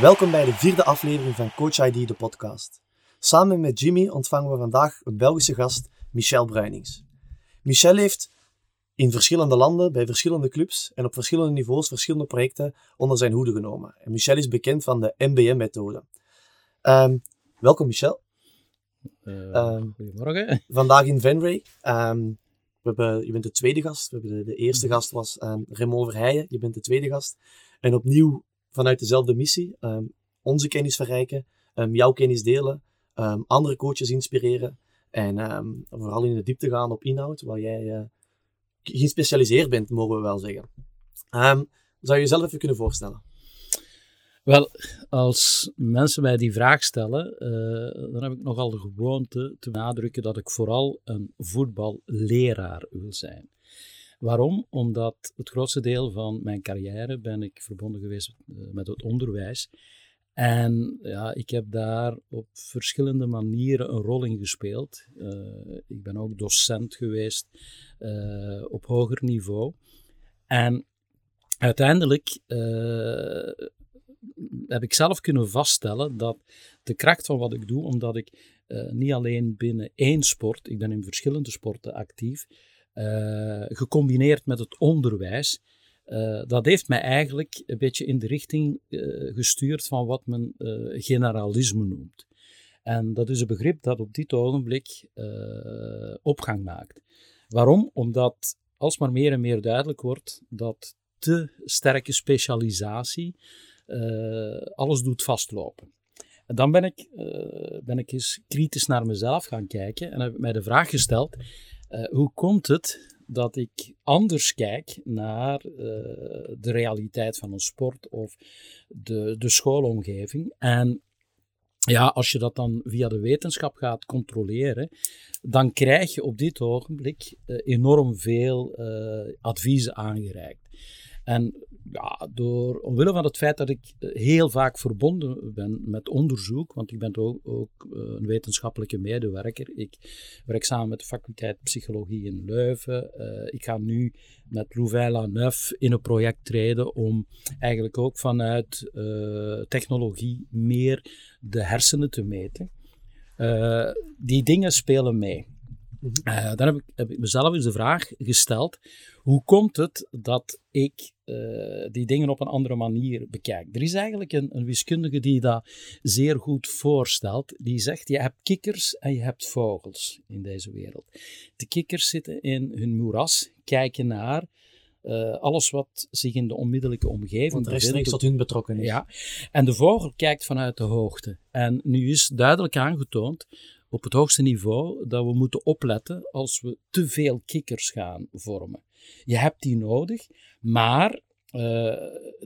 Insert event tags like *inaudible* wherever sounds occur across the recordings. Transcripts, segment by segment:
Welkom bij de vierde aflevering van Coach ID, de podcast. Samen met Jimmy ontvangen we vandaag een Belgische gast, Michel Bruinings. Michel heeft in verschillende landen, bij verschillende clubs en op verschillende niveaus verschillende projecten onder zijn hoede genomen. En Michel is bekend van de MBM-methode. Ehm, welkom Michel. Uh, um, goedemorgen. Vandaag in Venray. Um, we hebben, je bent de tweede gast. We hebben de, de eerste mhm. gast was um, Raymond Verheijen. Je bent de tweede gast. En opnieuw vanuit dezelfde missie. onze kennis verrijken, jouw kennis delen, andere coaches inspireren. En vooral in de diepte gaan op inhoud, waar jij uh, gespecialiseerd bent, mogen we wel zeggen. zou je jezelf even kunnen voorstellen? Wel, als mensen mij die vraag stellen, uh, dan heb ik nogal de gewoonte te nadrukken dat ik vooral een voetballeraar wil zijn. Waarom? Omdat het grootste deel van mijn carrière ben ik verbonden geweest eh, met het onderwijs. En ja, ik heb daar op verschillende manieren een rol in gespeeld. Uh, ik ben ook docent geweest uh, op hoger niveau. En uiteindelijk heb ik zelf kunnen vaststellen dat de kracht van wat ik doe, omdat ik niet alleen binnen één sport, ik ben in verschillende sporten actief, gecombineerd met het onderwijs, uh, dat heeft mij eigenlijk een beetje in de richting gestuurd van wat men generalisme noemt. En dat is een begrip dat op dit ogenblik opgang maakt. Waarom? Omdat alsmaar meer en meer duidelijk wordt dat te sterke specialisatie alles doet vastlopen. En dan ben ik, ben ik eens kritisch naar mezelf gaan kijken en heb ik mij de vraag gesteld: uh, hoe komt het dat ik anders kijk naar de realiteit van een sport of de, de schoolomgeving? En ja, als je dat dan via de wetenschap gaat controleren, dan krijg je op dit ogenblik enorm veel adviezen aangereikt. En ja, door, omwille van het feit dat ik eh, heel vaak verbonden ben met onderzoek, want ik ben ook, ook eh, een wetenschappelijke medewerker. Ik werk samen met de faculteit Psychologie in Leuven. Uh, ik ga nu met Louvain-la-Neuf in een project treden om eigenlijk ook vanuit technologie meer de hersenen te meten. Die dingen spelen mee. Uh, dan heb ik, heb ik, mezelf eens de vraag gesteld: hoe komt het dat ik uh, die dingen op een andere manier bekijk? Er is eigenlijk een, een, wiskundige die dat zeer goed voorstelt. Die zegt: je hebt kikkers en je hebt vogels in deze wereld. De kikkers zitten in hun moeras, kijken naar. Uh, alles wat zich in de onmiddellijke omgeving Want rechtstreeks tot hun betrokken is. Ja, en de vogel kijkt vanuit de hoogte. En nu is duidelijk aangetoond op het hoogste niveau dat we moeten opletten als we te veel kikkers gaan vormen. Je hebt die nodig, maar uh,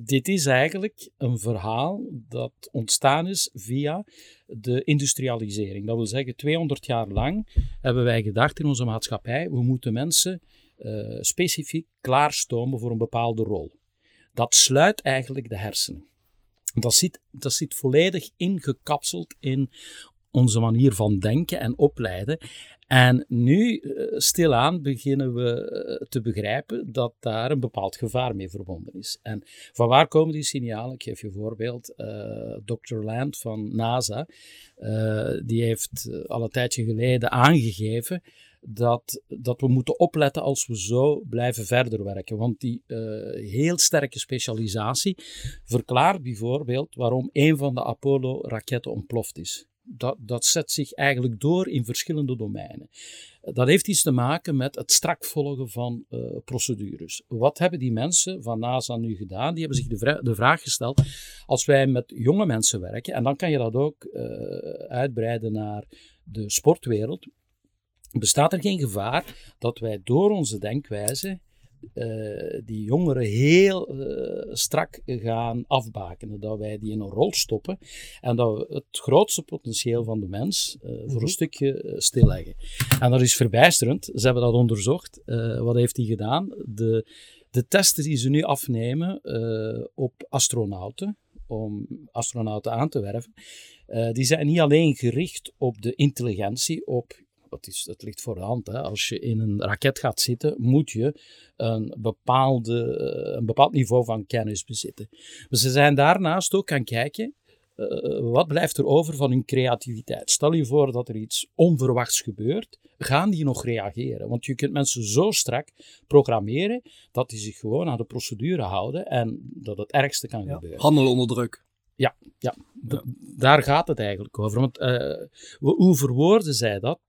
dit is eigenlijk een verhaal dat ontstaan is via de industrialisering. Dat wil zeggen, 200 jaar lang hebben wij gedacht in onze maatschappij, we moeten mensen uh, specifiek klaarstomen voor een bepaalde rol. Dat sluit eigenlijk de hersenen. Dat zit, dat zit volledig ingekapseld in onze manier van denken en opleiden. En nu, eh, stilaan, beginnen we eh, te begrijpen dat daar een bepaald gevaar mee verbonden is. En van waar komen die signalen? Ik geef je een voorbeeld. Uh, Dr. Land van NASA, uh, die heeft al een tijdje geleden aangegeven dat, dat we moeten opletten als we zo blijven verder werken. Want die heel sterke specialisatie verklaart bijvoorbeeld waarom een van de Apollo-raketten ontploft is dat, dat zet zich eigenlijk door in verschillende domeinen. Dat heeft iets te maken met het strak volgen van uh, procedures. Wat hebben die mensen van NASA nu gedaan? Die hebben zich de, vraag gesteld: als wij met jonge mensen werken, en dan kan je dat ook uh, uitbreiden naar de sportwereld, bestaat er geen gevaar dat wij door onze denkwijze uh, die jongeren heel uh, strak gaan afbakenen. Dat wij die in een rol stoppen en dat we het grootste potentieel van de mens uh, voor een mhm. stukje stilleggen. En dat is verbijsterend. Ze hebben dat onderzocht. wat heeft hij gedaan? De, de testen die ze nu afnemen op astronauten, om astronauten aan te werven, die zijn niet alleen gericht op de intelligentie, op dat, is, dat ligt voor de hand. Hè. Als je in een raket gaat zitten, moet je een, bepaalde, eh, een bepaald niveau van kennis bezitten. Maar ze zijn daarnaast ook gaan kijken uh, wat blijft er over van hun creativiteit? Stel je voor dat er iets onverwachts gebeurt, gaan die nog reageren? Want je kunt mensen zo strak programmeren dat die zich gewoon aan de procedure houden en dat het ergste kan ja. gebeuren. Handelen onder druk. Ja, ja, ja. daar gaat het eigenlijk over. Want, uh, hoe verwoorden zij dat?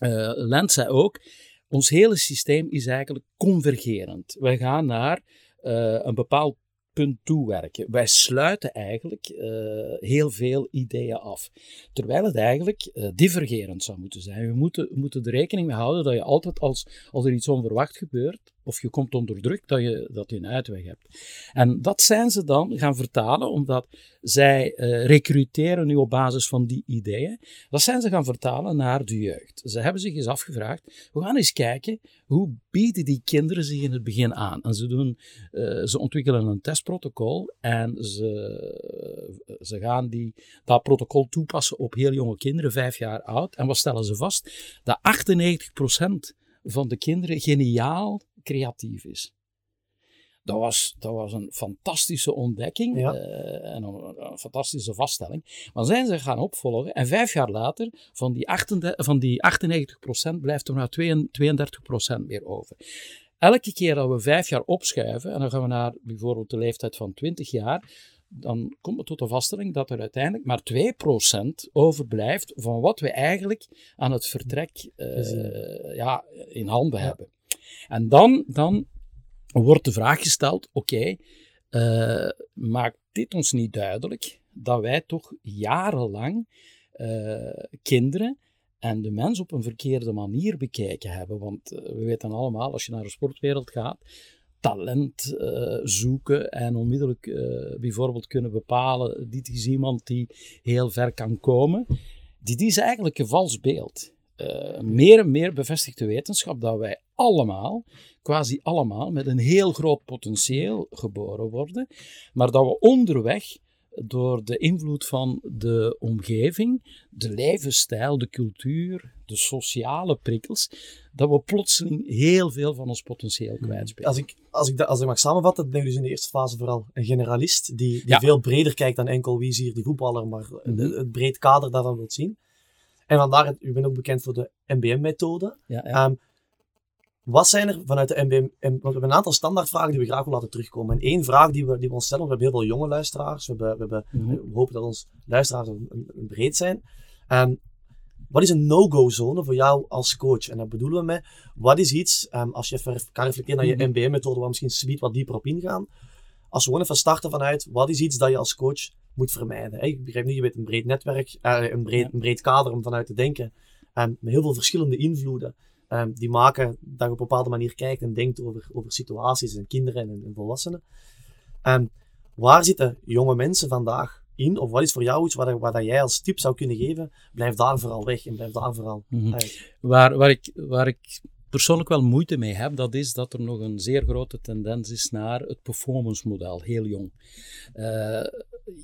Uh, Lent zei ook, ons hele systeem is eigenlijk convergerend. Wij gaan naar uh, een bepaald punt toewerken. Wij sluiten eigenlijk uh, heel veel ideeën af. Terwijl het eigenlijk divergerend zou moeten zijn. We moeten, moeten er rekening mee houden dat je altijd als, als er iets onverwacht gebeurt, of je komt onder druk, dat je, dat je een uitweg hebt. En dat zijn ze dan gaan vertalen, omdat zij uh, recruteren nu op basis van die ideeën. Dat zijn ze gaan vertalen naar de jeugd. Ze hebben zich eens afgevraagd, we gaan eens kijken, hoe bieden die kinderen zich in het begin aan? En ze, doen, uh, ze ontwikkelen een testprotocol en ze, ze gaan die, dat protocol toepassen op heel jonge kinderen, vijf jaar oud. En wat stellen ze vast? Dat 98% van de kinderen geniaal creatief is. Dat was, dat was een fantastische ontdekking ja. uh, en een, een, fantastische vaststelling. Maar zijn ze gaan opvolgen en vijf jaar later, van die, 38, van die 98% blijft er maar 32% meer over. Elke keer dat we vijf jaar opschuiven, en dan gaan we naar bijvoorbeeld de leeftijd van 20 jaar, dan komt het tot de vaststelling dat er uiteindelijk maar 2% overblijft van wat we eigenlijk aan het vertrek uh, ja, in handen ja. hebben. En dan, dan wordt de vraag gesteld: oké, uh, maakt dit ons niet duidelijk dat wij toch jarenlang uh, kinderen en de mens op een verkeerde manier bekijken hebben? Want uh, we weten allemaal, als je naar de sportwereld gaat, talent zoeken en onmiddellijk bijvoorbeeld kunnen bepalen: dit is iemand die heel ver kan komen. Dit is eigenlijk een vals beeld. Meer en meer bevestigt de wetenschap dat wij allemaal, quasi allemaal, met een heel groot potentieel geboren worden, maar dat we onderweg door de invloed van de omgeving, de levensstijl, de cultuur, de sociale prikkels, dat we plotseling heel veel van ons potentieel hmm. kwijtspelen. Als ik, als ik, als ik mag samenvatten, ben je dus in de eerste fase vooral een generalist die, die ja. veel breder kijkt dan enkel wie is hier die voetballer, maar mm -hmm. het breed kader daarvan wilt zien. En vandaar, u bent ook bekend voor de MBM-methode. Ja, ja. Um, wat zijn er vanuit de MBM? Want we hebben een aantal standaardvragen die we graag willen laten terugkomen. En één vraag die we, die we ons stellen, we hebben heel veel jonge luisteraars. We, hebben, we, hebben, mm -hmm. we hopen dat onze luisteraars een, een breed zijn. Um, wat is een no-go-zone voor jou als coach? En dat bedoelen we met, wat is iets, um, als je even kan reflecteren naar je. MBM-methode, waar we misschien subiet wat dieper op ingaan. Als we gewoon even starten vanuit, wat is iets dat je als coach moet vermijden. Ik begrijp nu, je bent een breed netwerk, uh, een, breed, een breed kader om vanuit te denken. Um, met heel veel verschillende invloeden. Um, die maken dat je op een bepaalde manier kijkt en denkt over, over situaties en kinderen en, en volwassenen. Um, waar zitten jonge mensen vandaag in? Of wat is voor jou iets waar, waar dat jij als tip zou kunnen geven? Blijf daar vooral weg en blijf daar vooral mm -hmm. waar, waar, ik, waar ik persoonlijk wel moeite mee heb, dat is dat er nog een zeer grote tendens is naar het performance model, heel jong. Uh,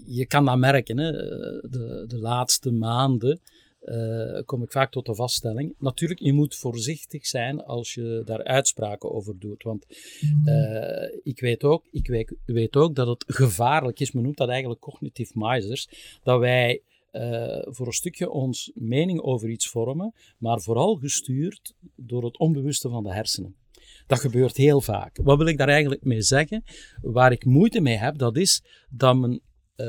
je kan dat merken, hè? De, de laatste maanden uh, kom ik vaak tot de vaststelling. Natuurlijk, je moet voorzichtig zijn als je daar uitspraken over doet. Want uh, ik, weet ook, ik weet, weet, ook dat het gevaarlijk is, men noemt dat eigenlijk cognitieve misers, dat wij uh, voor een stukje ons mening over iets vormen, maar vooral gestuurd door het onbewuste van de hersenen. Dat gebeurt heel vaak. Wat wil ik daar eigenlijk mee zeggen? Waar ik moeite mee heb, dat is dat men uh,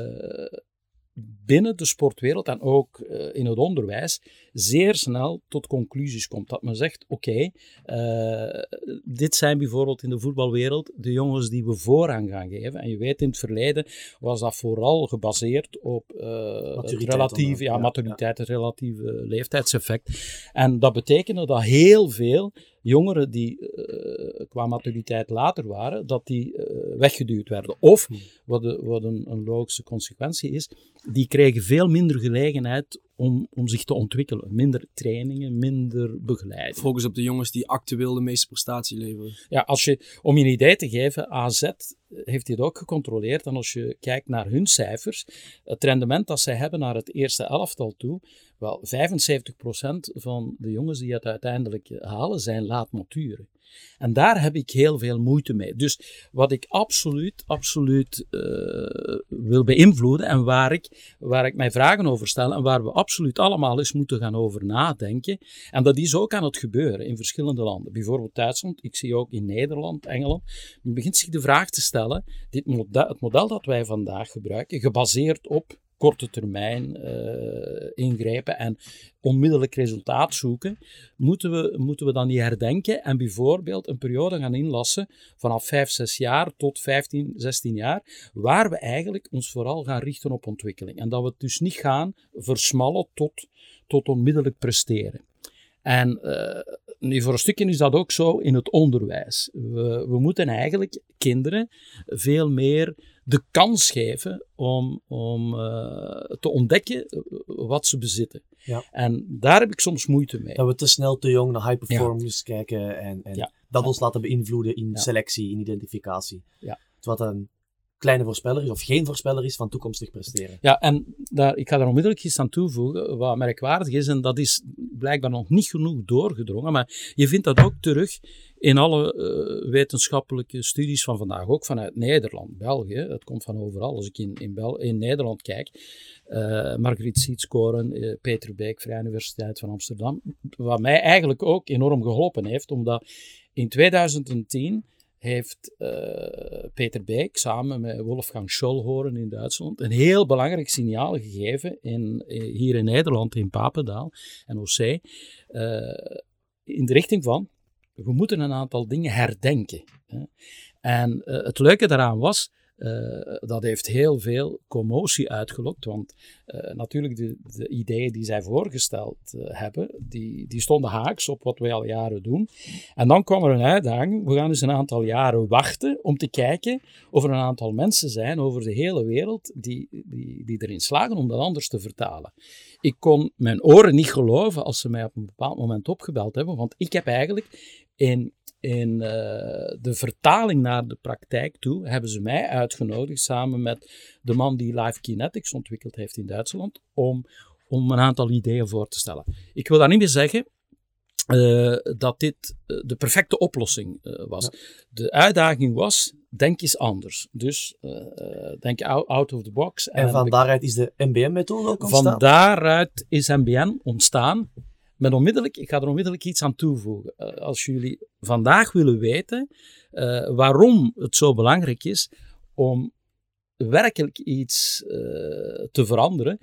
binnen de sportwereld en ook uh, in het onderwijs zeer snel tot conclusies komt. Dat men zegt, oké, okay, uh, dit zijn bijvoorbeeld in de voetbalwereld de jongens die we voorrang gaan geven. En je weet, in het verleden was dat vooral gebaseerd op uh, het relatieve, ja, ja, maturiteit, het relatieve leeftijdseffect. En dat betekende dat heel veel jongeren die uh, qua maturiteit later waren, dat die uh, weggeduwd werden. Of, hmm. wat, de, wat een, een, logische consequentie is, die kregen veel minder gelegenheid om, om zich te ontwikkelen. Minder trainingen, minder begeleiding. Focus op de jongens die actueel de meeste prestatie leveren. Ja, als je, om je een idee te geven, AZ heeft dit ook gecontroleerd. En als je kijkt naar hun cijfers, het rendement dat zij hebben naar het eerste elftal toe, wel 75% van de jongens die het uiteindelijk halen, zijn laat maturen. En daar heb ik heel veel moeite mee. Dus wat ik absoluut, absoluut uh, wil beïnvloeden en waar ik, waar ik mij vragen over stel en waar we absoluut allemaal eens moeten gaan over nadenken. En dat is ook aan het gebeuren in verschillende landen. Bijvoorbeeld Duitsland, ik zie ook in Nederland, Engeland. Men begint zich de vraag te stellen, dit model, het model dat wij vandaag gebruiken, gebaseerd op korte termijn uh, ingrijpen en onmiddellijk resultaat zoeken, moeten we, moeten we dan niet herdenken en bijvoorbeeld een periode gaan inlassen vanaf 5, 6 jaar tot 15, 16 jaar, waar we eigenlijk ons vooral gaan richten op ontwikkeling. En dat we het dus niet gaan versmallen tot, tot onmiddellijk presteren. En uh, nu voor een stukje is dat ook zo in het onderwijs. We, we moeten eigenlijk kinderen veel meer de kans geven om, om uh, te ontdekken eh, wat ze bezitten. Ja. En daar heb ik soms moeite mee. Dat we te snel te jong naar high performance kijken en, en ja. dat ons laten beïnvloeden in selectie, in identificatie. Ja. Wat een kleine voorspeller is of geen voorspeller is van toekomstig presteren. Ja, en daar, ik ga daar onmiddellijk iets aan toevoegen wat merkwaardig is en dat is blijkbaar nog niet genoeg doorgedrongen, maar je vindt dat ook terug in alle uh, wetenschappelijke studies van vandaag, ook vanuit Nederland, België, het komt van overal. Als ik in, in, Bel in Nederland kijk, uh, Margriet Sietskoren, uh, Peter Beek, Vrije Universiteit van Amsterdam, wat mij eigenlijk ook enorm geholpen heeft, omdat in 2010 heeft Peter Beek samen met Wolfgang Scholhoren in Duitsland een heel belangrijk signaal gegeven in, hier in Nederland, in Papendaal, NOC, in de richting van we moeten een aantal dingen herdenken. Hè. En het leuke daaraan was, uh, dat heeft heel veel commotie uitgelokt, want uh, natuurlijk de, de, ideeën die zij voorgesteld hebben, die, die stonden haaks op wat wij al jaren doen. En dan kwam er een uitdaging, we gaan dus een aantal jaren wachten om te kijken of er een aantal mensen zijn over de hele wereld die, die, die erin slagen om dat anders te vertalen. Ik kon mijn oren niet geloven als ze mij op een bepaald moment opgebeld hebben, want ik heb eigenlijk in, in uh, de vertaling naar de praktijk toe hebben ze mij uitgenodigd samen met de man die Live Kinetics ontwikkeld heeft in Duitsland om, om een aantal ideeën voor te stellen. Ik wil daar niet meer zeggen uh, dat dit uh, de perfecte oplossing was. Ja. De uitdaging was, denk eens anders. Dus denk out, out, of the box. En, en van daaruit is de MBM-methode ook ontstaan? Van daaruit is MBM ontstaan met onmiddellijk, ik ga er onmiddellijk iets aan toevoegen. Uh, als jullie vandaag willen weten uh, waarom het zo belangrijk is om werkelijk iets uh, te veranderen,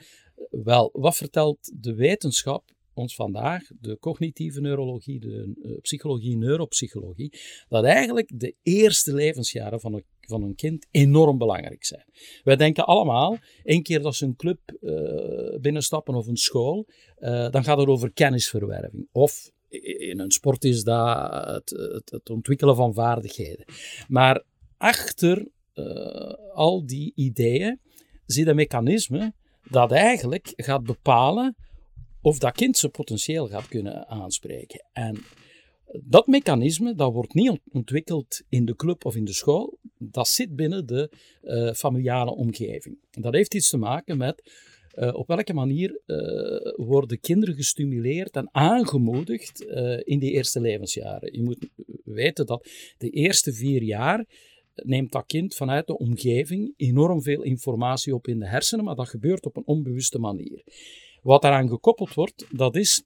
wel, wat vertelt de wetenschap ons vandaag, de cognitieve neurologie, de uh, psychologie, neuropsychologie, dat eigenlijk de eerste levensjaren van een, van een kind enorm belangrijk zijn. Wij denken allemaal, één keer dat ze een club uh, binnenstappen of een school, uh, dan gaat het over kennisverwerving. Of in een sport is dat het, het, het ontwikkelen van vaardigheden. Maar achter al die ideeën zit een mechanisme dat eigenlijk gaat bepalen of dat kind zijn potentieel gaat kunnen aanspreken. En dat mechanisme, dat wordt niet ontwikkeld in de club of in de school, dat zit binnen de uh, familiale omgeving. Dat heeft iets te maken met uh, op welke manier uh, worden kinderen gestimuleerd en aangemoedigd in die eerste levensjaren. Je moet weten dat de eerste vier jaar neemt dat kind vanuit de omgeving enorm veel informatie op in de hersenen, maar dat gebeurt op een onbewuste manier. Wat daaraan gekoppeld wordt, dat is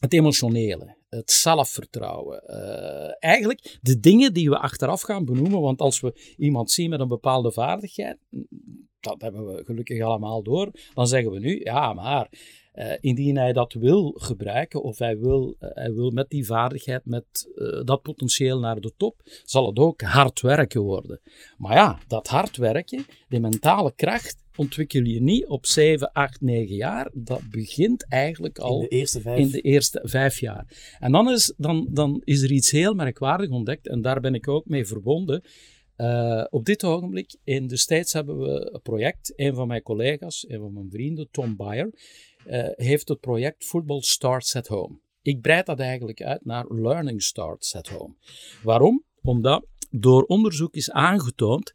het emotionele, het zelfvertrouwen. Uh, eigenlijk de dingen die we achteraf gaan benoemen, want als we iemand zien met een bepaalde vaardigheid, dat hebben we gelukkig allemaal door, dan zeggen we nu, ja, maar uh, indien hij dat wil gebruiken of hij wil, uh, hij wil met die vaardigheid, met dat potentieel naar de top, zal het ook hard werken worden. Maar ja, dat hard werken, die mentale kracht, ontwikkel je niet op 7, 8, 9 jaar. Dat begint eigenlijk al in de eerste vijf, in de eerste vijf jaar. En dan is, dan, dan is er iets heel merkwaardig ontdekt en daar ben ik ook mee verbonden. Uh, op dit ogenblik in de States hebben we een project. Een van mijn collega's, een van mijn vrienden, Tom Bayer, uh, heeft het project Football Starts at Home. Ik breid dat eigenlijk uit naar Learning Starts at Home. Waarom? Omdat door onderzoek is aangetoond,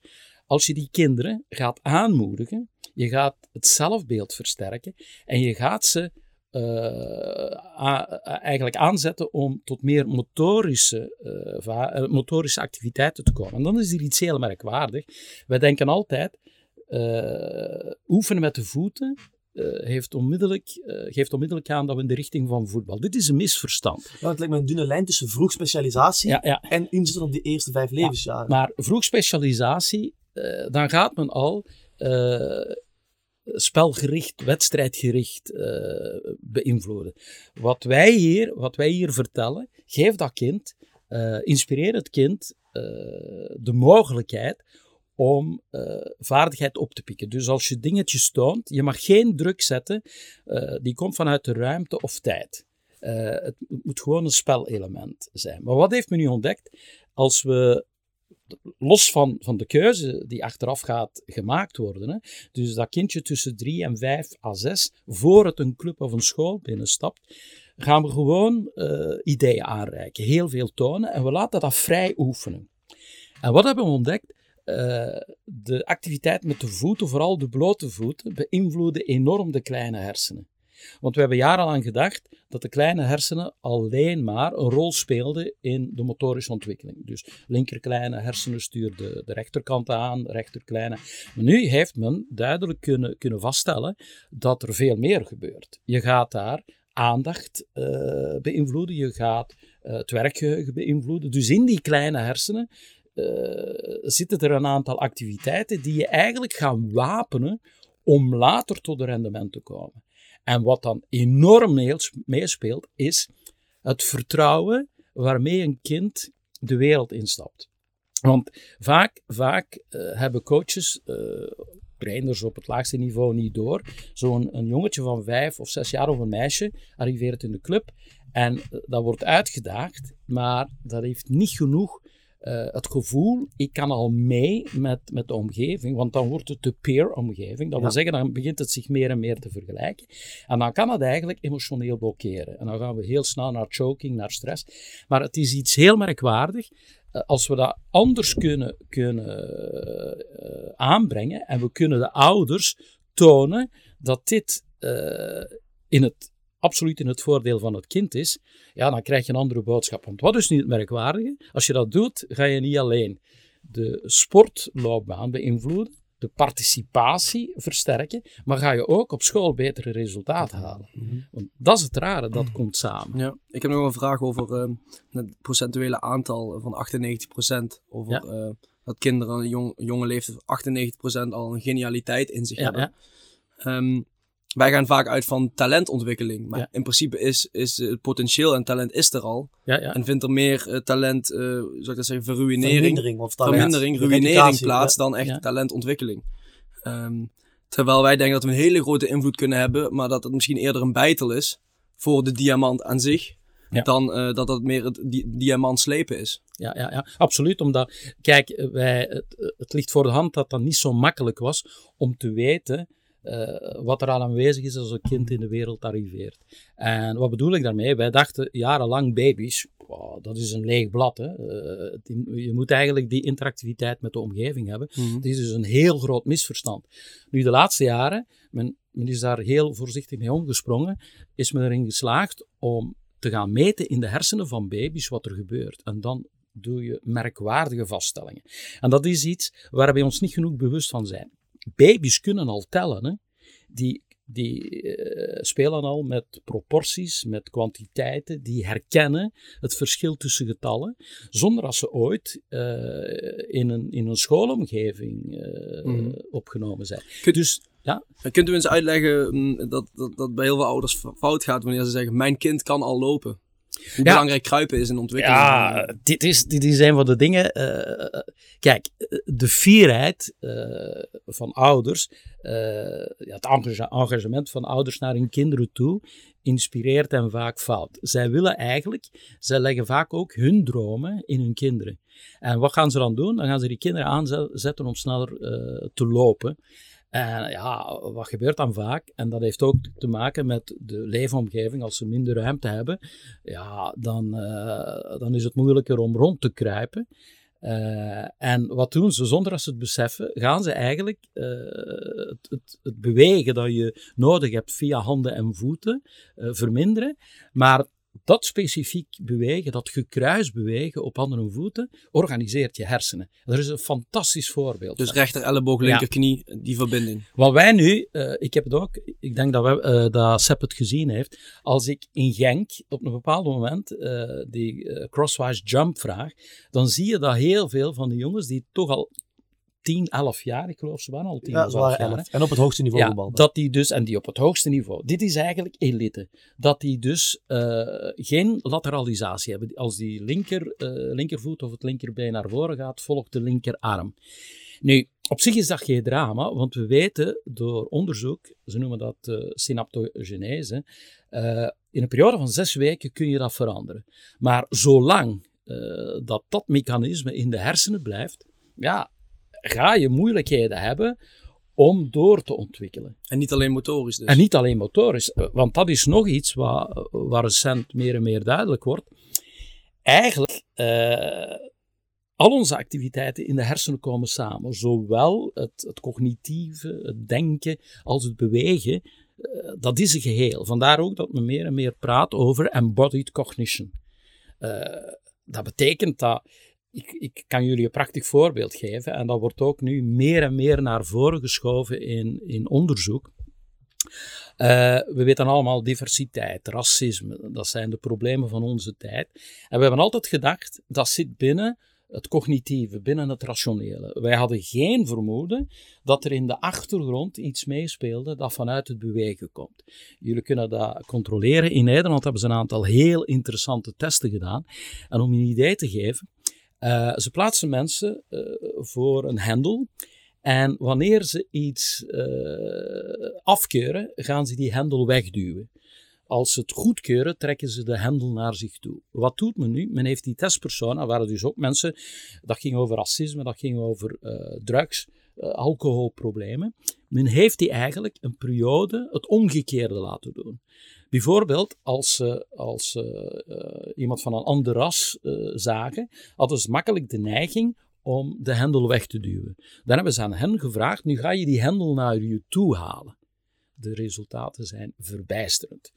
als je die kinderen gaat aanmoedigen, je gaat het zelfbeeld versterken en je gaat ze eh, a- eigenlijk aanzetten om tot meer motorische, eh, eh, motorische activiteiten te komen. En dan is er iets heel merkwaardig. Wij denken altijd, eh, oefenen met de voeten eh, heeft onmiddellijk, eh, geeft onmiddellijk aan dat we in de richting van voetbal. Dit is een misverstand. Ja, het lijkt me een dunne lijn tussen vroeg specialisatie Ja, ja. en inzetten op die eerste vijf levensjaren. Maar vroeg specialisatie, eh, dan gaat men al eh, spelgericht, wedstrijdgericht eh, beïnvloeden. Wat wij hier, wat wij hier vertellen, geef dat kind, eh, inspireer het kind eh, de mogelijkheid om eh, vaardigheid op te pikken. Dus als je dingetjes toont, je mag geen druk zetten eh, die komt vanuit de ruimte of tijd. Eh, het moet gewoon een spelelement zijn. Maar wat heeft men nu ontdekt? Als we los van, van de keuze die achteraf gaat gemaakt worden. Hè, dus dat kindje tussen drie en vijf à zes, voor het een club of een school binnenstapt, gaan we gewoon eh, ideeën aanreiken, heel veel tonen en we laten dat vrij oefenen. En wat hebben we ontdekt? Eh, de activiteit met de voeten, vooral de blote voeten, beïnvloeden enorm de kleine hersenen. Want we hebben jarenlang gedacht dat de kleine hersenen alleen maar een rol speelden in de motorische ontwikkeling. Dus linker kleine hersenen stuurden de rechterkant aan, rechter kleine. Maar nu heeft men duidelijk kunnen, kunnen vaststellen dat er veel meer gebeurt. Je gaat daar aandacht eh, beïnvloeden, je gaat eh, het werkgeheugen beïnvloeden. Dus in die kleine hersenen eh, zitten er een aantal activiteiten die je eigenlijk gaan wapenen om later tot een rendement te komen. En wat dan enorm meespeelt, is het vertrouwen waarmee een kind de wereld instapt. Want vaak, vaak eh, hebben coaches, eh, trainers op het laagste niveau niet door. Zo'n een jongetje van vijf of zes jaar of een meisje arriveert in de club en eh, dat wordt uitgedaagd, maar dat heeft niet genoeg eh, het gevoel, ik kan al mee met, met de omgeving, want dan wordt het de peer-omgeving. Dat wil zeggen, dan begint het zich meer en meer te vergelijken. En dan kan het eigenlijk emotioneel blokkeren. En dan gaan we heel snel naar choking, naar stress. Maar het is iets heel merkwaardig. eh, Als we dat anders kunnen, kunnen eh, aanbrengen en we kunnen de ouders tonen dat dit in het, absoluut in het voordeel van het kind is, ja, dan krijg je een andere boodschap. Want wat is nu het merkwaardige? Als je dat doet, ga je niet alleen de sportloopbaan beïnvloeden, de participatie versterken, maar ga je ook op school betere resultaten halen. Want dat is het rare, dat komt samen. Ja, ik heb nog een vraag over ehm, het procentuele aantal van 98%. Over Ja. eh, dat kinderen, jong, jonge leeftijd, 98% al een genialiteit in zich Ja, hebben. ja. Ehm, wij gaan vaak uit van talentontwikkeling. Maar Ja. in principe is, is het potentieel en talent is er al. Ja, ja. En vindt er meer eh, talent, eh zou ik dat zeggen, verruinering, Vermindering of talent. vermindering, ruïnering Reputatie, plaats ja. dan echt Ja. talentontwikkeling. Ehm, terwijl wij denken dat we een hele grote invloed kunnen hebben, maar dat het misschien eerder een bijtel is voor de diamant aan zich, Ja. dan eh, dat het meer het di diamant slepen is. Ja, ja, ja, absoluut. Omdat, kijk, wij, het, het ligt voor de hand dat dat niet zo makkelijk was om te weten eh, wat er al aanwezig is als een kind in de wereld arriveert. En wat bedoel ik daarmee? Wij dachten jarenlang baby's, wow, dat is een leeg blad. Hè? Eh, die- je moet eigenlijk die interactiviteit met de omgeving hebben. Het is dus een heel groot misverstand. Nu, de laatste jaren, men, men is daar heel voorzichtig mee omgesprongen, is men erin geslaagd om te gaan meten in de hersenen van baby's wat er gebeurt. En dan doe je merkwaardige vaststellingen. En dat is iets waar wij ons niet genoeg bewust van zijn. Baby's kunnen al tellen. Hè? Die, die eh, spelen al met proporties, met kwantiteiten, die herkennen het verschil tussen getallen, zonder dat ze ooit eh, in, een, in een schoolomgeving eh, Mhm. opgenomen zijn. Kun- Dus ja, Kunt u eens uitleggen mm, dat, dat, dat bij heel veel ouders fout gaat wanneer ze zeggen, mijn kind kan al lopen? Hoe Ja. belangrijk kruipen is in ontwikkeling? Ja, van- dit is, dit is een van de dingen. eh, kijk, eh, de fierheid eh, van ouders, eh, het engage- engagement van ouders naar hun kinderen toe, inspireert hen vaak fout. Zij willen eigenlijk, zij leggen vaak ook hun dromen in hun kinderen. En wat gaan ze dan doen? Dan gaan ze die kinderen aanzetten om sneller eh, te lopen. En ja, wat gebeurt dan vaak? En dat heeft ook te maken met de leefomgeving. Als ze minder ruimte hebben, ja, dan, eh, dan is het moeilijker om rond te kruipen. Uh, en wat doen ze? Zonder dat ze het beseffen, gaan ze eigenlijk uh, het, het, het, bewegen dat je nodig hebt via handen en voeten verminderen. Maar dat specifiek bewegen, dat gekruis bewegen op handen en voeten, organiseert je hersenen. Dat is een fantastisch voorbeeld. Dus rechter elleboog, linkerknie, ja. die verbinding. Wat wij nu, uh, ik heb het ook, ik denk dat, we, uh, dat Sepp het gezien heeft, als ik in Genk op een bepaald moment uh, die crosswise jump vraag, dan zie je dat heel veel van die jongens die toch al 10, 11 jaar, ik geloof ze waren al 10, ja, 11 jaar. 11. En op het hoogste niveau ja, voetbal. Dat die dus, en die op het hoogste niveau. Dit is eigenlijk elite. Dat die dus uh, geen lateralisatie hebben. Als die linker, uh, linkervoet of het linkerbeen naar voren gaat, volgt de linkerarm. Nu, op zich is dat geen drama, want we weten door onderzoek, ze noemen dat uh, synaptogenese, in een periode van zes weken kun je dat veranderen. Maar zolang dat dat mechanisme in de hersenen blijft, ja, ga je moeilijkheden hebben om door te ontwikkelen. En niet alleen motorisch dus. En niet alleen motorisch, want dat is nog iets wat, waar recent meer en meer duidelijk wordt. Eigenlijk, uh, al onze activiteiten in de hersenen komen samen. Zowel het, het cognitieve, het denken, als het bewegen. Uh, dat is een geheel. Vandaar ook dat men meer en meer praat over embodied cognition. Uh, dat betekent dat ik, kan jullie een prachtig voorbeeld geven en dat wordt ook nu meer en meer naar voren geschoven in, in onderzoek. Uh, we weten allemaal diversiteit, racisme, dat zijn de problemen van onze tijd. En we hebben altijd gedacht, dat zit binnen het cognitieve, binnen het rationele. Wij hadden geen vermoeden dat er in de achtergrond iets meespeelde dat vanuit het bewegen komt. Jullie kunnen dat controleren. In Nederland hebben ze een aantal heel interessante testen gedaan. En om je een idee te geven, uh, ze plaatsen mensen uh, voor een hendel. En wanneer ze iets uh, afkeuren, gaan ze die hendel wegduwen. Als ze het goedkeuren, trekken ze de hendel naar zich toe. Wat doet men nu? Men heeft die testpersonen, waren dus ook mensen, dat ging over racisme, dat ging over drugs, alcoholproblemen. Men heeft die eigenlijk een periode het omgekeerde laten doen. Bijvoorbeeld, als ze als, uh, uh, iemand van een ander ras zagen, hadden ze makkelijk de neiging om de hendel weg te duwen. Dan hebben ze aan hen gevraagd, nu ga je die hendel naar je toe halen. De resultaten zijn verbijsterend.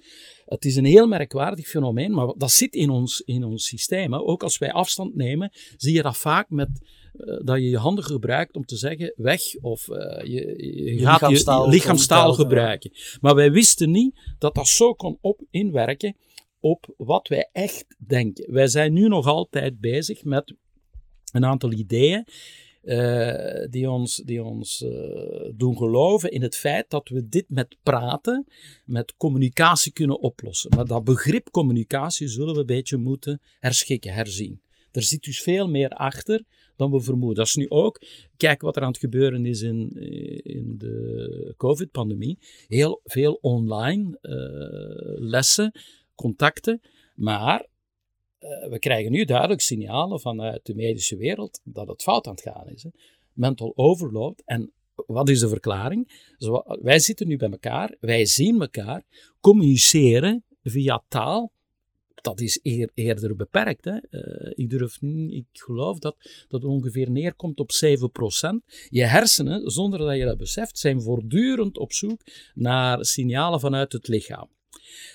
Het is een heel merkwaardig fenomeen, maar dat zit in ons, in ons systeem. Ook als wij afstand nemen, zie je dat vaak met uh, dat je je handen gebruikt om te zeggen weg of uh, je, je, je, gaat lichaamstaal, je, lichaamstaal gebruiken. Ja. Maar wij wisten niet dat dat zo kon op inwerken op wat wij echt denken. Wij zijn nu nog altijd bezig met een aantal ideeën uh, die ons, die ons uh, doen geloven in het feit dat we dit met praten, met communicatie kunnen oplossen. Maar dat begrip communicatie zullen we een beetje moeten herschikken, herzien. Er zit dus veel meer achter dan we vermoeden. Dat is nu ook, kijk wat er aan het gebeuren is in, in de COVID-pandemie. Heel veel online uh, lessen, contacten, maar uh, we krijgen nu duidelijk signalen vanuit de medische wereld dat het fout aan het gaan is. Hè. Mental overload. En wat is de verklaring? Wij zitten nu bij elkaar, wij zien elkaar, communiceren via taal. Dat is eer, eerder beperkt. Hè. Uh, ik durf ik geloof dat dat ongeveer neerkomt op 7%. Je hersenen, zonder dat je dat beseft, zijn voortdurend op zoek naar signalen vanuit het lichaam.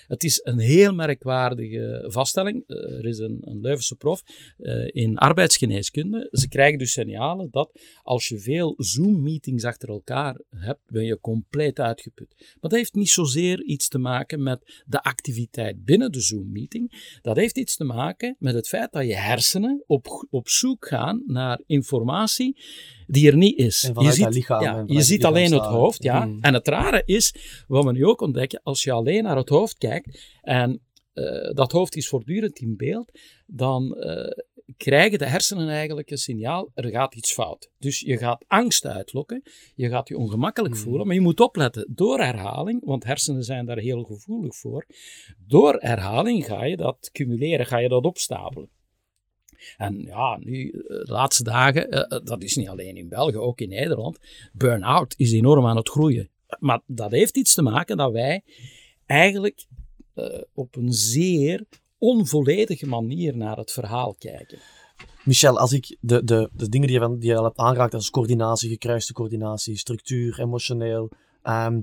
Het is een heel merkwaardige vaststelling. Er is een, een Leuvense prof uh, in arbeidsgeneeskunde. Ze krijgen dus signalen dat als je veel Zoom-meetings achter elkaar hebt, ben je compleet uitgeput. Maar dat heeft niet zozeer iets te maken met de activiteit binnen de Zoom-meeting. Dat heeft iets te maken met het feit dat je hersenen op, op zoek gaan naar informatie die er niet is. je ziet, lichaam, ja, je ziet alleen het hoofd, ja. Hmm. En het rare is, wat we nu ook ontdekken, als je alleen naar het hoofd kijkt en uh, dat hoofd is voortdurend in beeld, dan uh, krijgen de hersenen eigenlijk een signaal, er gaat iets fout. Dus je gaat angst uitlokken, je gaat je ongemakkelijk Hmm. voelen, maar je moet opletten, door herhaling, want hersenen zijn daar heel gevoelig voor, door herhaling ga je dat cumuleren, ga je dat opstapelen. En ja, nu, de laatste dagen, uh, dat is niet alleen in België, ook in Nederland, burn-out is enorm aan het groeien. Maar dat heeft iets te maken dat wij eigenlijk op een zeer onvolledige manier naar het verhaal kijken. Michel, als ik de, de, de dingen die je, die je al hebt aangeraakt, als coördinatie, gekruiste coördinatie, structuur, emotioneel, ehm,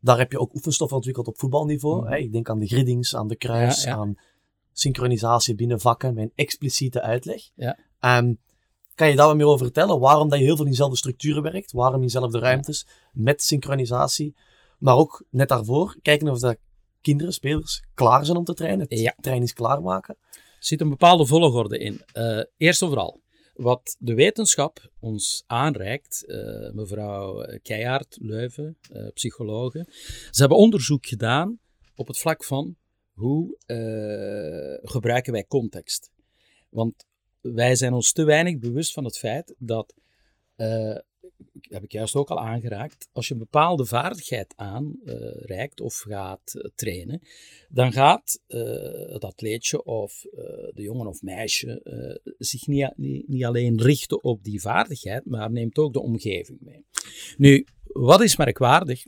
daar heb je ook oefenstof ontwikkeld op voetbalniveau. Mhm. Hè? Ik denk aan de griddings, aan de kruis, Ja, ja. aan synchronisatie binnen vakken, mijn expliciete uitleg. Ja. Ehm, kan je daar wat meer over vertellen? Waarom dat je heel veel in dezelfde structuren werkt? Waarom in dezelfde ruimtes? Met synchronisatie. Maar ook net daarvoor, kijken of dat kinderen, spelers, klaar zijn om te trainen. Het Ja. trainings klaarmaken. Er zit een bepaalde volgorde in. Eh, eerst en vooral, wat de wetenschap ons aanreikt, eh, mevrouw Keijaard Leuven, eh psychologe, ze hebben onderzoek gedaan op het vlak van hoe eh, gebruiken wij context. Want wij zijn ons te weinig bewust van het feit dat, eh, heb ik juist ook al aangeraakt, als je een bepaalde vaardigheid aanreikt of gaat eh, trainen, dan gaat eh, het atleetje of eh, de jongen of meisje eh, zich niet, niet, niet alleen richten op die vaardigheid, maar neemt ook de omgeving mee. Nu, wat is merkwaardig?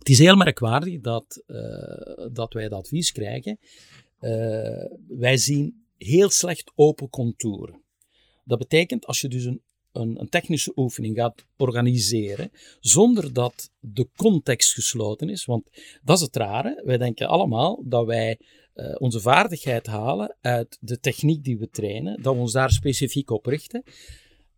Het is heel merkwaardig dat, eh, dat wij het advies krijgen. Eh, wij zien heel slecht open contouren. Dat betekent als je dus een, een, een technische oefening gaat organiseren, zonder dat de context gesloten is. Want dat is het rare. Wij denken allemaal dat wij eh, onze vaardigheid halen uit de techniek die we trainen, dat we ons daar specifiek op richten.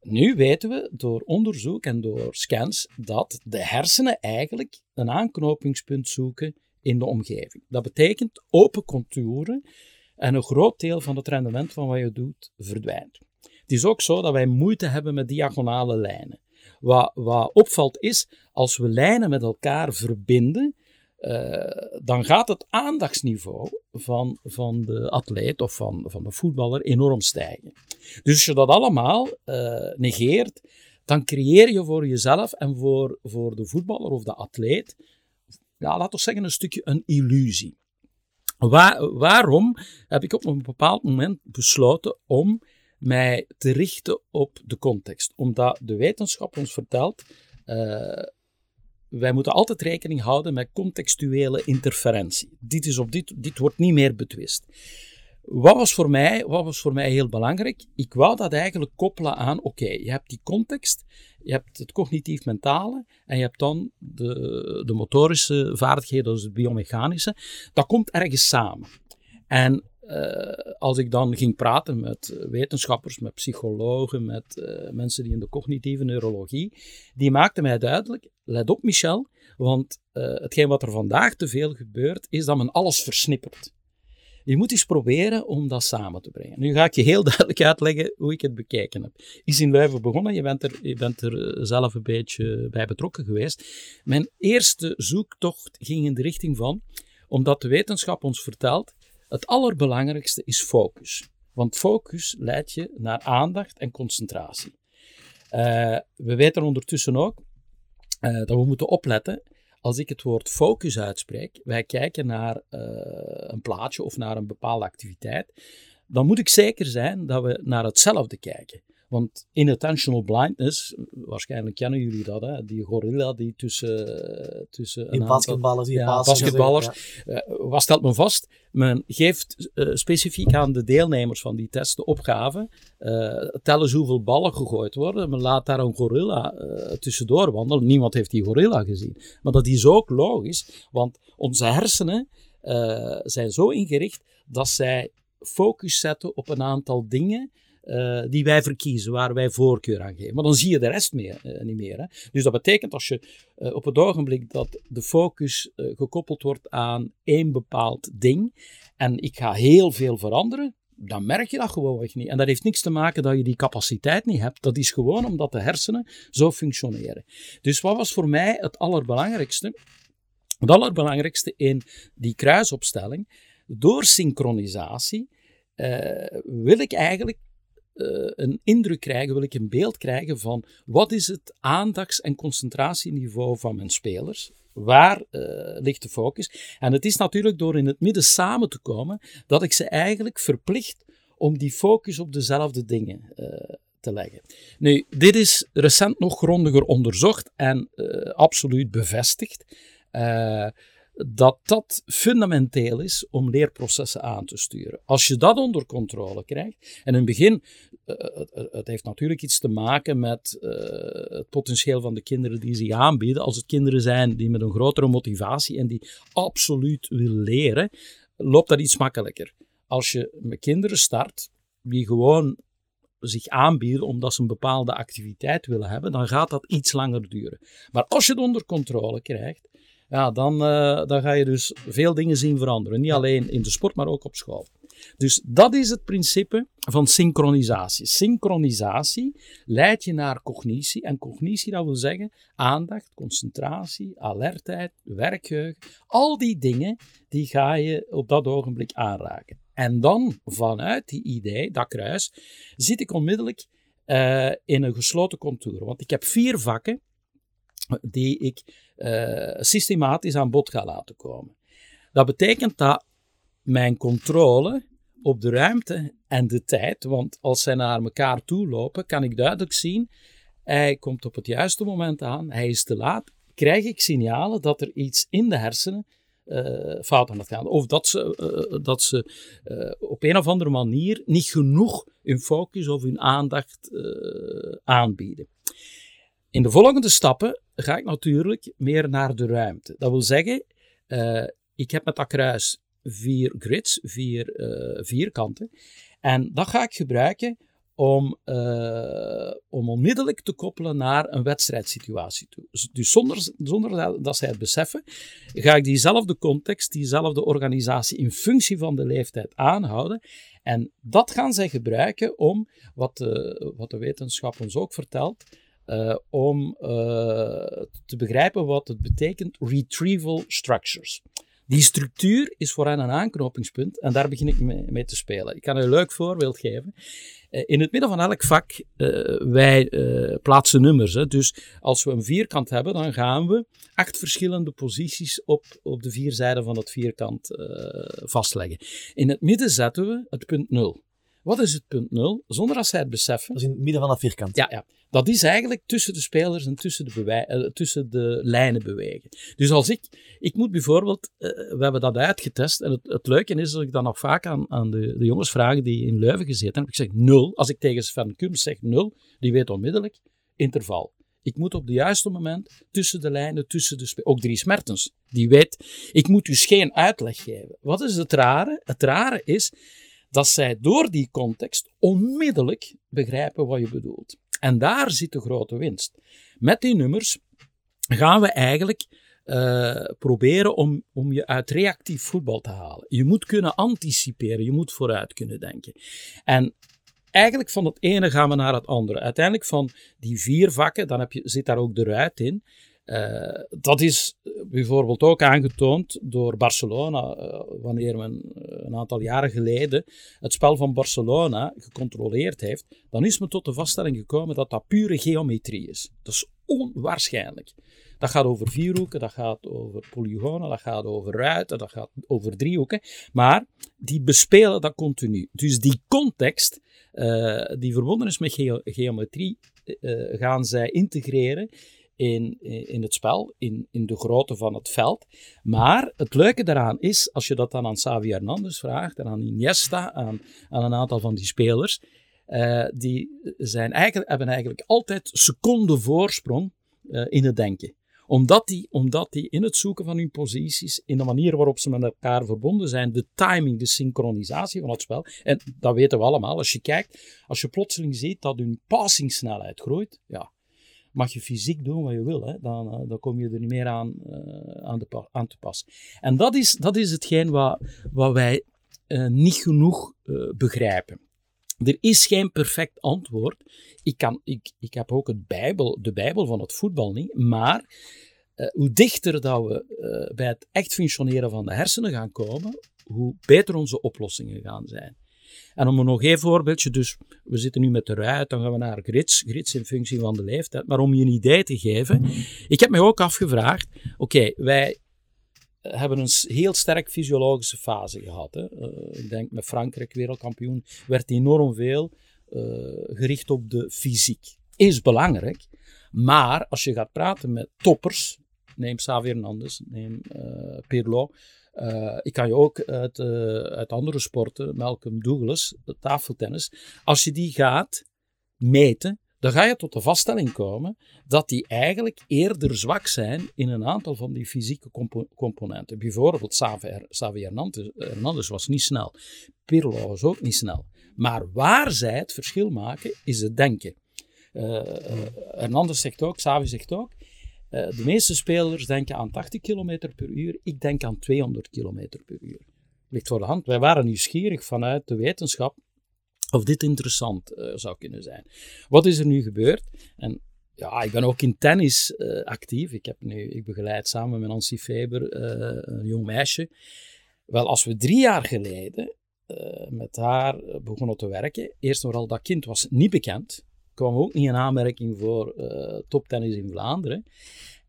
Nu weten we door onderzoek en door scans dat de hersenen eigenlijk een aanknopingspunt zoeken in de omgeving. Dat betekent open contouren en een groot deel van het rendement van wat je doet verdwijnt. Het is ook zo dat wij moeite hebben met diagonale lijnen. Wat, wat opvalt is, als we lijnen met elkaar verbinden, dan gaat het aandachtsniveau van, van de atleet of van, van de voetballer enorm stijgen. Dus als je dat allemaal eh, negeert, dan creëer je voor jezelf en voor, voor de voetballer of de atleet, ja, laten we zeggen, een stukje een illusie. Waar, waarom heb ik op een bepaald moment besloten om mij te richten op de context? Omdat de wetenschap ons vertelt, eh, wij moeten altijd rekening houden met contextuele interferentie. Dit, is op dit, dit wordt niet meer betwist. Wat was, voor mij, wat was voor mij heel belangrijk? Ik wou dat eigenlijk koppelen aan, oké, je hebt die context, je hebt het cognitief-mentale en je hebt dan de, de motorische vaardigheden, dus het biomechanische. Dat komt ergens samen. En eh, als ik dan ging praten met wetenschappers, met psychologen, met eh, mensen die in de cognitieve neurologie, die maakten mij duidelijk, let op Michel, want eh, hetgeen wat er vandaag te veel gebeurt, is dat men alles versnippert. Je moet eens proberen om dat samen te brengen. Nu ga ik je heel *laughs* duidelijk uitleggen hoe ik het bekeken heb. Is in Leuven begonnen, je bent, er, je bent er eh, zelf een beetje bij betrokken geweest. Mijn eerste zoektocht ging in de richting van, omdat de wetenschap ons vertelt, het allerbelangrijkste is focus. Want focus leidt je naar aandacht en concentratie. Uh, we weten ondertussen ook uh, dat we moeten opletten als ik het woord focus uitspreek, wij kijken naar uh, een plaatje of naar een bepaalde activiteit, dan moet ik zeker zijn dat we naar hetzelfde kijken. Want inattentional blindness, waarschijnlijk kennen jullie dat, hè? die gorilla die tussen... tussen die basketballers, die ja, basketballers. Ja. Uh, wat stelt men vast? Men geeft uh, specifiek aan de deelnemers van die test de opgave, uh, tel eens hoeveel ballen gegooid worden, men laat daar een gorilla tussendoor wandelen. Niemand heeft die gorilla gezien. Maar dat is ook logisch, want onze hersenen zijn zo ingericht dat zij focus zetten op een aantal dingen uh, die wij verkiezen, waar wij voorkeur aan geven. Maar dan zie je de rest meer, uh, niet meer. Hè? Dus dat betekent als je uh, op het ogenblik dat de focus gekoppeld wordt aan één bepaald ding en ik ga heel veel veranderen, dan merk je dat gewoonweg niet. En dat heeft niks te maken dat je die capaciteit niet hebt. Dat is gewoon omdat de hersenen zo functioneren. Dus wat was voor mij het allerbelangrijkste? Het allerbelangrijkste in die kruisopstelling, door synchronisatie, wil ik eigenlijk uh, een indruk krijgen, wil ik een beeld krijgen van wat is het aandachts- en concentratieniveau van mijn spelers. Waar uh, ligt de focus? En het is natuurlijk door in het midden samen te komen dat ik ze eigenlijk verplicht om die focus op dezelfde dingen uh, te leggen. Nu, dit is recent nog grondiger onderzocht en absoluut bevestigd. Dat dat fundamenteel is om leerprocessen aan te sturen. Als je dat onder controle krijgt, en in het begin, uh, het heeft natuurlijk iets te maken met uh, het potentieel van de kinderen die zich aanbieden. Als het kinderen zijn die met een grotere motivatie en die absoluut willen leren, loopt dat iets makkelijker. Als je met kinderen start die gewoon zich aanbieden omdat ze een bepaalde activiteit willen hebben, dan gaat dat iets langer duren. Maar als je het onder controle krijgt, ja, dan, uh, dan ga je dus veel dingen zien veranderen. Niet alleen in de sport, maar ook op school. Dus dat is het principe van synchronisatie. Synchronisatie leidt je naar cognitie. En cognitie, dat wil zeggen aandacht, concentratie, alertheid, werkgeheugen. Al die dingen, die ga je op dat ogenblik aanraken. En dan, vanuit die idee, dat kruis, zit ik onmiddellijk uh, in een gesloten contour. Want ik heb vier vakken die ik systematisch aan bod ga laten komen. Dat betekent dat mijn controle op de ruimte en de tijd, want als zij naar elkaar toe lopen, kan ik duidelijk zien, hij komt op het juiste moment aan, hij is te laat, krijg ik signalen dat er iets in de hersenen uh, fout aan het gaan. Of dat ze, uh, dat ze op een of andere manier niet genoeg hun focus of hun aandacht aanbieden. In de volgende stappen ga ik natuurlijk meer naar de ruimte. Dat wil zeggen, ik heb met dat kruis vier grids, vier vierkanten. En dat ga ik gebruiken om, uh, om onmiddellijk te koppelen naar een wedstrijdsituatie toe. Dus, zonder, zonder dat zij het beseffen, ga ik diezelfde context, diezelfde organisatie in functie van de leeftijd aanhouden. En dat gaan zij gebruiken om, wat wat de wetenschap ons ook vertelt, uh, om uh, te begrijpen wat het betekent retrieval structures. Die structuur is voor hen een aanknopingspunt en daar begin ik mee, te spelen. Ik kan een leuk voorbeeld geven. Eh, in het midden van elk vak, wij plaatsen nummers. Hè. Dus als we een vierkant hebben, dan gaan we acht verschillende posities op, op de vier zijden van het vierkant vastleggen. In het midden zetten we het punt 0. Wat is het punt 0? Zonder dat zij het beseffen. Dat is in het midden van dat vierkant. Ja, ja. Dat is eigenlijk tussen de spelers en tussen de, uh, tussen de lijnen bewegen. Dus als ik, ik moet bijvoorbeeld, uh, we hebben dat uitgetest. En het, het leuke is dat ik dan nog vaak aan, aan de, de jongens vraag die in Leuven gezeten hebben. Ik zeg nul. Als ik tegen Sven Kums zeg nul, die weet onmiddellijk interval. Ik moet op het juiste moment tussen de lijnen, tussen de spelers. Ook Dries Mertens, die weet, ik moet dus geen uitleg geven. Wat is het rare? Het rare is dat zij door die context onmiddellijk begrijpen wat je bedoelt. En daar zit de grote winst. Met die nummers gaan we eigenlijk uh, proberen om, om je uit reactief voetbal te halen. Je moet kunnen anticiperen, je moet vooruit kunnen denken. En eigenlijk van het ene gaan we naar het andere. Uiteindelijk van die vier vakken, dan heb je, zit daar ook de ruit in. Uh, dat is bijvoorbeeld ook aangetoond door Barcelona, uh, wanneer men een aantal jaren geleden het spel van Barcelona gecontroleerd heeft, dan is men tot de vaststelling gekomen dat dat pure geometrie is. Dat is onwaarschijnlijk. Dat gaat over vierhoeken, dat gaat over polygonen, dat gaat over ruiten, dat gaat over driehoeken. Maar die bespelen dat continu. Dus die context, die verbonden is met ge geometrie, gaan zij integreren in, in het spel, in, in de grootte van het veld. Maar het leuke daaraan is, als je dat dan aan Xavi Hernandez vraagt en aan Iniesta, aan, aan een aantal van die spelers, uh, die zijn eigenlijk, hebben eigenlijk altijd seconden voorsprong uh, in het denken omdat die, omdat die in het zoeken van hun posities, in de manier waarop ze met elkaar verbonden zijn, de timing, de synchronisatie van het spel. En dat weten we allemaal. Als je kijkt, als je plotseling ziet dat hun passingsnelheid groeit, ja, mag je fysiek doen wat je wil. Hè? Dan, uh, dan kom je er niet meer aan, uh, aan, aan, te pas. En dat is, dat is hetgeen wat, wat wij uh, niet genoeg begrijpen. Er is geen perfect antwoord. Ik, kan, ik, ik heb ook het Bijbel, de Bijbel van het voetbal niet, maar hoe dichter dat we bij het echt functioneren van de hersenen gaan komen, hoe beter onze oplossingen gaan zijn. En om nog één voorbeeldje, dus we zitten nu met de ruit, dan gaan we naar grids, grids in functie van de leeftijd. Maar om je een idee te geven, ik heb me ook afgevraagd, oké, wij hebben een heel sterk fysiologische fase gehad. Hè. Uh, ik denk met Frankrijk wereldkampioen werd enorm veel uh, gericht op de fysiek. Is belangrijk, maar als je gaat praten met toppers, neem Xavi Hernandez, neem uh, Pirlo. Uh, ik kan je ook uit, uh, uit andere sporten, Malcolm Douglas, tafeltennis, als je die gaat meten, dan ga je tot de vaststelling komen dat die eigenlijk eerder zwak zijn in een aantal van die fysieke compo componenten. Bijvoorbeeld Xavi Hernandez was niet snel, Pirlo was ook niet snel. Maar waar zij het verschil maken, is het denken. Uh, Hernandez zegt ook, Xavi zegt ook, de meeste spelers denken aan 80 km per uur, ik denk aan 200 km per uur. Ligt voor de hand. Wij waren nieuwsgierig vanuit de wetenschap of dit interessant uh, zou kunnen zijn. Wat is er nu gebeurd? En ja, ik ben ook in tennis uh, actief. Ik, heb nu, ik begeleid samen met Nancy Faber een jong meisje. Wel, als we drie jaar geleden met haar begonnen te werken, eerst vooral dat kind was niet bekend kwam ook niet in aanmerking voor uh, toptennis in Vlaanderen.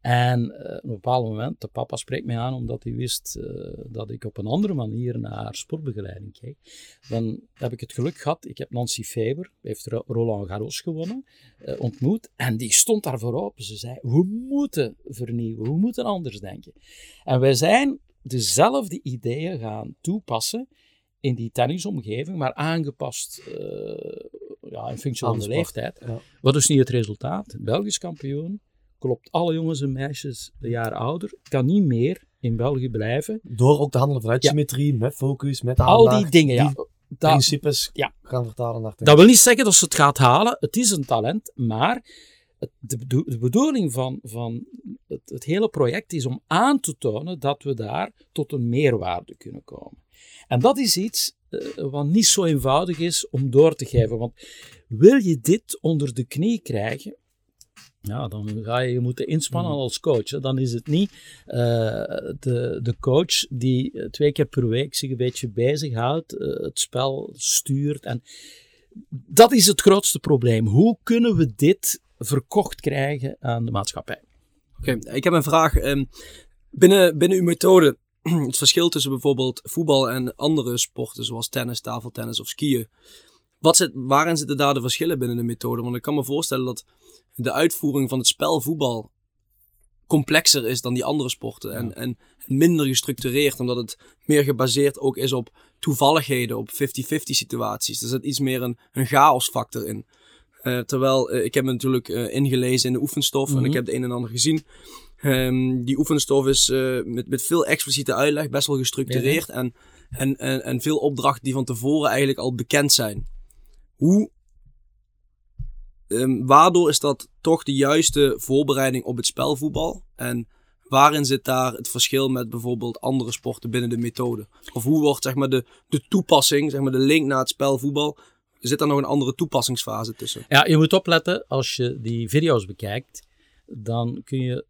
En uh, op een bepaald moment, de papa spreekt mij aan omdat hij wist uh, dat ik op een andere manier naar sportbegeleiding keek. Dan heb ik het geluk gehad, ik heb Nancy Faber, heeft Roland Garros gewonnen, ontmoet. En die stond daar voorop. Ze zei, we moeten vernieuwen, we moeten anders denken. En wij zijn dezelfde ideeën gaan toepassen in die tennisomgeving, maar aangepast ja, in functie van de leeftijd. Wat is nu het resultaat? Belgisch kampioen, klopt alle jongens en meisjes een jaar ouder, kan niet meer in België blijven. Door ook te handelen vanuit symmetrie, met focus, met aandacht. Al die dingen, ja. Die principes ja. gaan vertalen naar Dat wil niet zeggen dat ze het gaat halen. Het is een talent, maar de, bedoeling van, van het, het, hele project is om aan te tonen dat we daar tot een meerwaarde kunnen komen. En dat is iets wat niet zo eenvoudig is om door te geven. Want wil je dit onder de knie krijgen, ja, dan ga je je moeten inspannen hmm. als coach. Dan is het niet uh, de, de coach die twee keer per week zich een beetje bezighoudt, uh, het spel stuurt. En dat is het grootste probleem. Hoe kunnen we dit verkocht krijgen aan de maatschappij? Oké, okay, ik heb een vraag. Um, binnen, binnen uw methode *clears throat* het verschil tussen bijvoorbeeld voetbal en andere sporten, zoals tennis, tafeltennis of skiën. Wat zit, waarin zitten daar de verschillen binnen de methode? Want ik kan me voorstellen dat de uitvoering van het spel voetbal complexer is dan die andere sporten. En, en minder gestructureerd, omdat het meer gebaseerd ook is op toevalligheden, op 50-50 situaties. Er zit iets meer een, een chaosfactor in. Uh, terwijl uh, ik heb me natuurlijk uh, ingelezen in de oefenstof en ik mhm. heb het een en ander gezien. Um, die oefenstof is uh, met, met veel expliciete uitleg best wel gestructureerd. En, en, en, en veel opdrachten die van tevoren eigenlijk al bekend zijn. Hoe, um, waardoor is dat toch de juiste voorbereiding op het spelvoetbal? En waarin zit daar het verschil met bijvoorbeeld andere sporten binnen de methode? Of hoe wordt zeg maar, de, de toepassing, zeg maar, de link naar het spelvoetbal, zit daar nog een andere toepassingsfase tussen? Ja, je moet opletten als je die video's bekijkt, dan kun je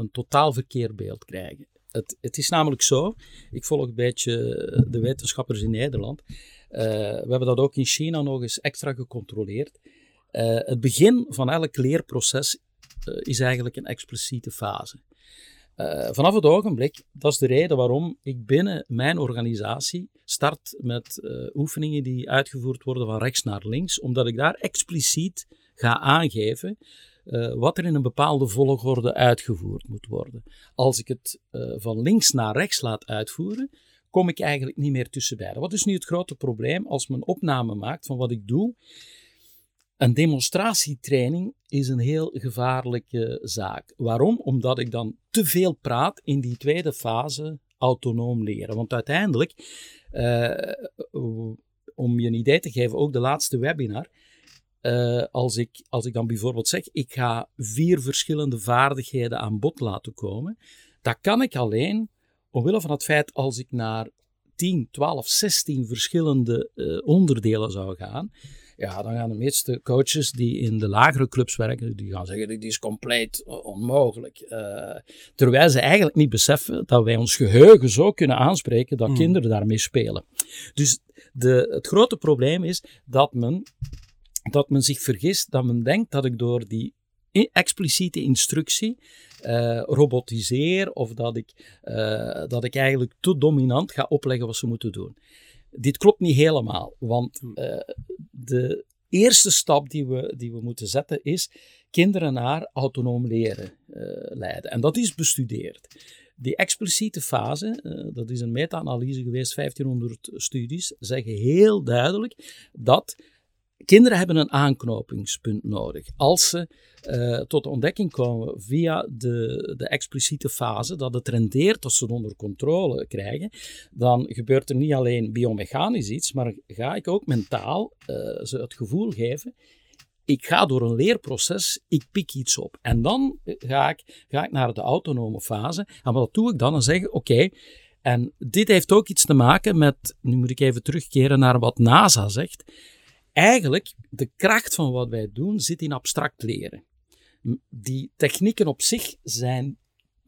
een totaal verkeerd krijgen. Het, het, is namelijk zo, ik volg een beetje de wetenschappers in Nederland. Uh, we hebben dat ook in China nog eens extra gecontroleerd. Uh, het begin van elk leerproces uh, is eigenlijk een expliciete fase. vanaf het ogenblik, dat is de reden waarom ik binnen mijn organisatie start met oefeningen die uitgevoerd worden van rechts naar links, omdat ik daar expliciet ga aangeven uh, wat er in een bepaalde volgorde uitgevoerd moet worden. Als ik het uh, van links naar rechts laat uitvoeren, kom ik eigenlijk niet meer tussen beiden. Wat is nu het grote probleem als men opname maakt van wat ik doe? Een demonstratietraining is een heel gevaarlijke zaak. Waarom? Omdat ik dan te veel praat in die tweede fase autonoom leren. Want uiteindelijk, uh, om je een idee te geven, ook de laatste webinar, uh, als, ik, als ik dan bijvoorbeeld zeg, ik ga vier verschillende vaardigheden aan bod laten komen, dat kan ik alleen omwille van het feit als ik naar 10, 12, 16 verschillende uh, onderdelen zou gaan. Ja, dan gaan de meeste coaches die in de lagere clubs werken, die gaan zeggen, dit is compleet onmogelijk. Uh, terwijl ze eigenlijk niet beseffen dat wij ons geheugen zo kunnen aanspreken dat mm. kinderen daarmee spelen. Dus de, het grote probleem is dat men dat men zich vergist, dat men denkt dat ik door die expliciete instructie uh, robotiseer of dat ik, uh, dat ik eigenlijk te dominant ga opleggen wat ze moeten doen. Dit klopt niet helemaal, want uh, de eerste stap die we, die we moeten zetten is kinderen naar autonoom leren leiden. En dat is bestudeerd. Die expliciete fase, dat is een meta-analyse geweest, 1500 studies, zeggen heel duidelijk dat kinderen hebben een aanknopingspunt nodig. Als ze uh, tot de ontdekking komen via de, de expliciete fase, dat het rendeert, als ze het onder controle krijgen, dan gebeurt er niet alleen biomechanisch iets, maar ga ik ook mentaal uh, ze het gevoel geven, ik ga door een leerproces, ik pik iets op. En dan ga ik, ga ik naar de autonome fase. En wat doe ik dan? Dan zeggen, oké, en dit heeft ook iets te maken met, nu moet ik even terugkeren naar wat NASA zegt. Eigenlijk, de kracht van wat wij doen zit in abstract leren. Die technieken op zich zijn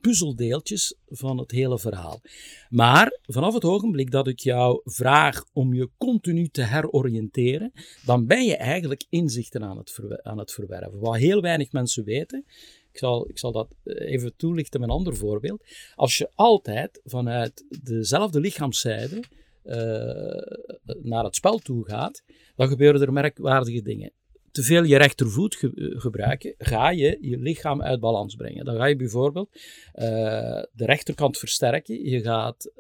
puzzeldeeltjes van het hele verhaal. Maar vanaf het ogenblik dat ik jou vraag om je continu te heroriënteren, dan ben je eigenlijk inzichten aan het, aan het verwerven. Wat heel weinig mensen weten, ik zal, ik zal dat eh, even toelichten met een ander voorbeeld. Als je altijd vanuit dezelfde lichaamszijde naar het spel toe gaat, dan gebeuren er merkwaardige dingen te veel je rechtervoet eh, gebruiken, ga je je lichaam uit balans brengen. Dan ga je bijvoorbeeld uh, de rechterkant versterken, je gaat,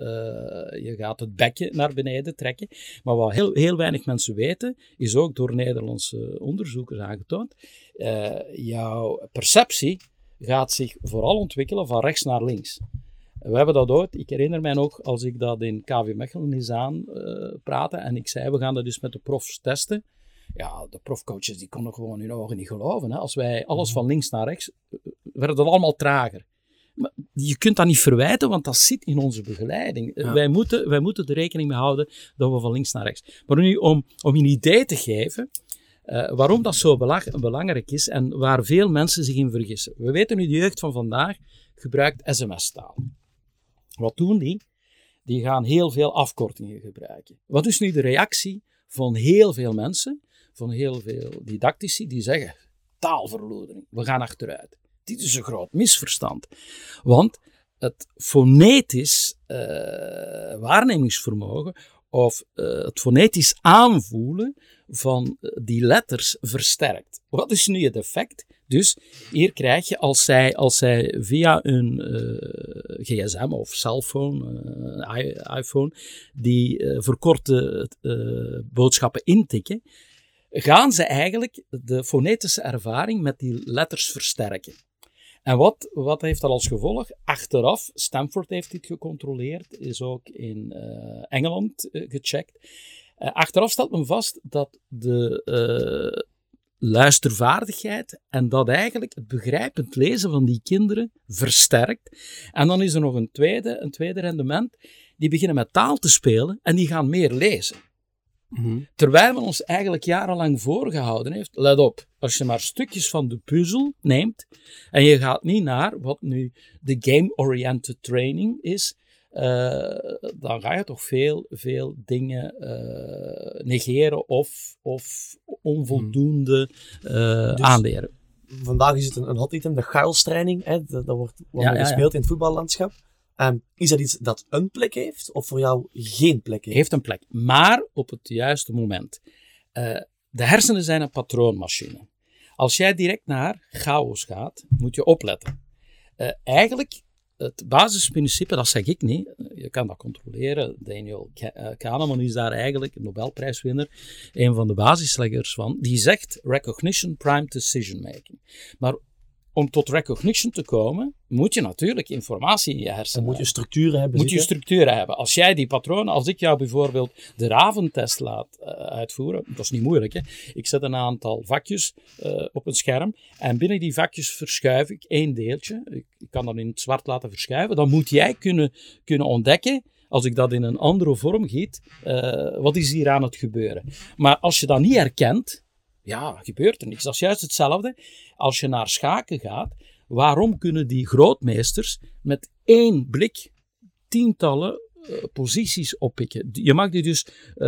je gaat het bekje naar beneden trekken. Maar wat heel, heel weinig mensen weten, is ook door Nederlandse onderzoekers aangetoond, uh, jouw perceptie gaat zich vooral ontwikkelen van rechts naar links. We hebben dat ooit, ik herinner mij nog als ik dat in KV Mechelen is aan praatte en ik zei we gaan dat dus met de profs testen ja, de profcoaches die konden gewoon hun ogen niet geloven. Hè. Als wij alles mhm. van links naar rechts, eh, werd het allemaal trager. Maar je kunt dat niet verwijten, want dat zit in onze begeleiding. Wij, moeten, wij moeten er rekening mee houden dat we van links naar rechts. Maar nu, om, om een idee te geven, uh, waarom dat zo belangrijk is en waar veel mensen zich in vergissen. We weten nu, de jeugd van vandaag gebruikt sms-taal. Wat doen die? Die gaan heel veel afkortingen gebruiken. Wat is nu de reactie van heel veel mensen? van heel veel didactici die zeggen taalverloedering, we gaan achteruit. Dit is een groot misverstand. Want het fonetisch uh, waarnemingsvermogen of uh, het fonetisch aanvoelen van eh, die letters versterkt. Wat is nu het effect? Dus hier krijg je, als zij, als zij via een uh, gsm of cellphone, iPhone, die verkorte boodschappen intikken, gaan ze eigenlijk de fonetische ervaring met die letters versterken. En wat, wat heeft dat als gevolg? Achteraf, Stanford heeft dit gecontroleerd, is ook in Engeland gecheckt. Uh, achteraf stelt men vast dat de luistervaardigheid en dat eigenlijk het begrijpend lezen van die kinderen versterkt. En dan is er nog een tweede, een tweede rendement. Die beginnen met taal te spelen en die gaan meer lezen. Mhm. Terwijl men ons eigenlijk jarenlang voorgehouden heeft, let op, als je maar stukjes van de puzzel neemt en je gaat niet naar wat nu de game-oriented training is, dan ga je toch veel, veel dingen uh, negeren of, of onvoldoende uh, dus aanleren. Vandaag is het een, een hot item, de chaos-training. Dat, dat, wordt wat ja, gespeeld in het voetballandschap. Um, is dat iets dat een plek heeft of voor jou geen plek heeft? Heeft een plek, maar op het juiste moment. Uh, de hersenen zijn een patroonmachine. Als jij direct naar chaos gaat, moet je opletten. Uh, eigenlijk, het basisprincipe, dat zeg ik niet, je kan dat controleren. Daniel eh, Kahneman is daar eigenlijk, een Nobelprijswinner, een van de basisleggers van. Die zegt recognition prime decision making. Maar om tot recognition te komen, moet je natuurlijk informatie in je hersenen Moet je structuren hebben. Moet je structuren hebben. Als jij die patronen, als ik jou bijvoorbeeld de raventest laat uh, uitvoeren, dat is niet moeilijk. Hè? Ik zet een aantal vakjes uh, op een scherm en binnen die vakjes verschuif ik één deeltje. Ik, ik, kan dat in het zwart laten verschuiven. Dan moet jij kunnen, kunnen ontdekken als ik dat in een andere vorm giet, uh, wat is hier aan het gebeuren? Maar als je dat niet herkent, ja, gebeurt er niks. Dat is juist hetzelfde als je naar schaken gaat. Waarom kunnen die grootmeesters met één blik tientallen uh, posities oppikken? Je mag die dus uh,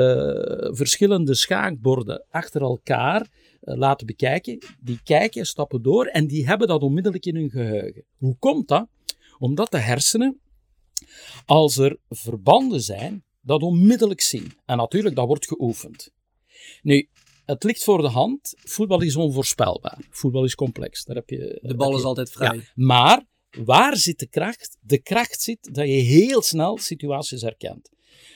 verschillende schaakborden achter elkaar uh, laten bekijken. Die kijken, stappen door en die hebben dat onmiddellijk in hun geheugen. Hoe komt dat? Omdat de hersenen, als er verbanden zijn, dat onmiddellijk zien. En natuurlijk, dat wordt geoefend. Nu, het ligt voor de hand. Voetbal is onvoorspelbaar. Voetbal is complex. Daar heb je, De bal heb is je- altijd vrij. Ja, maar waar zit de kracht? De kracht zit dat je heel snel situaties herkent.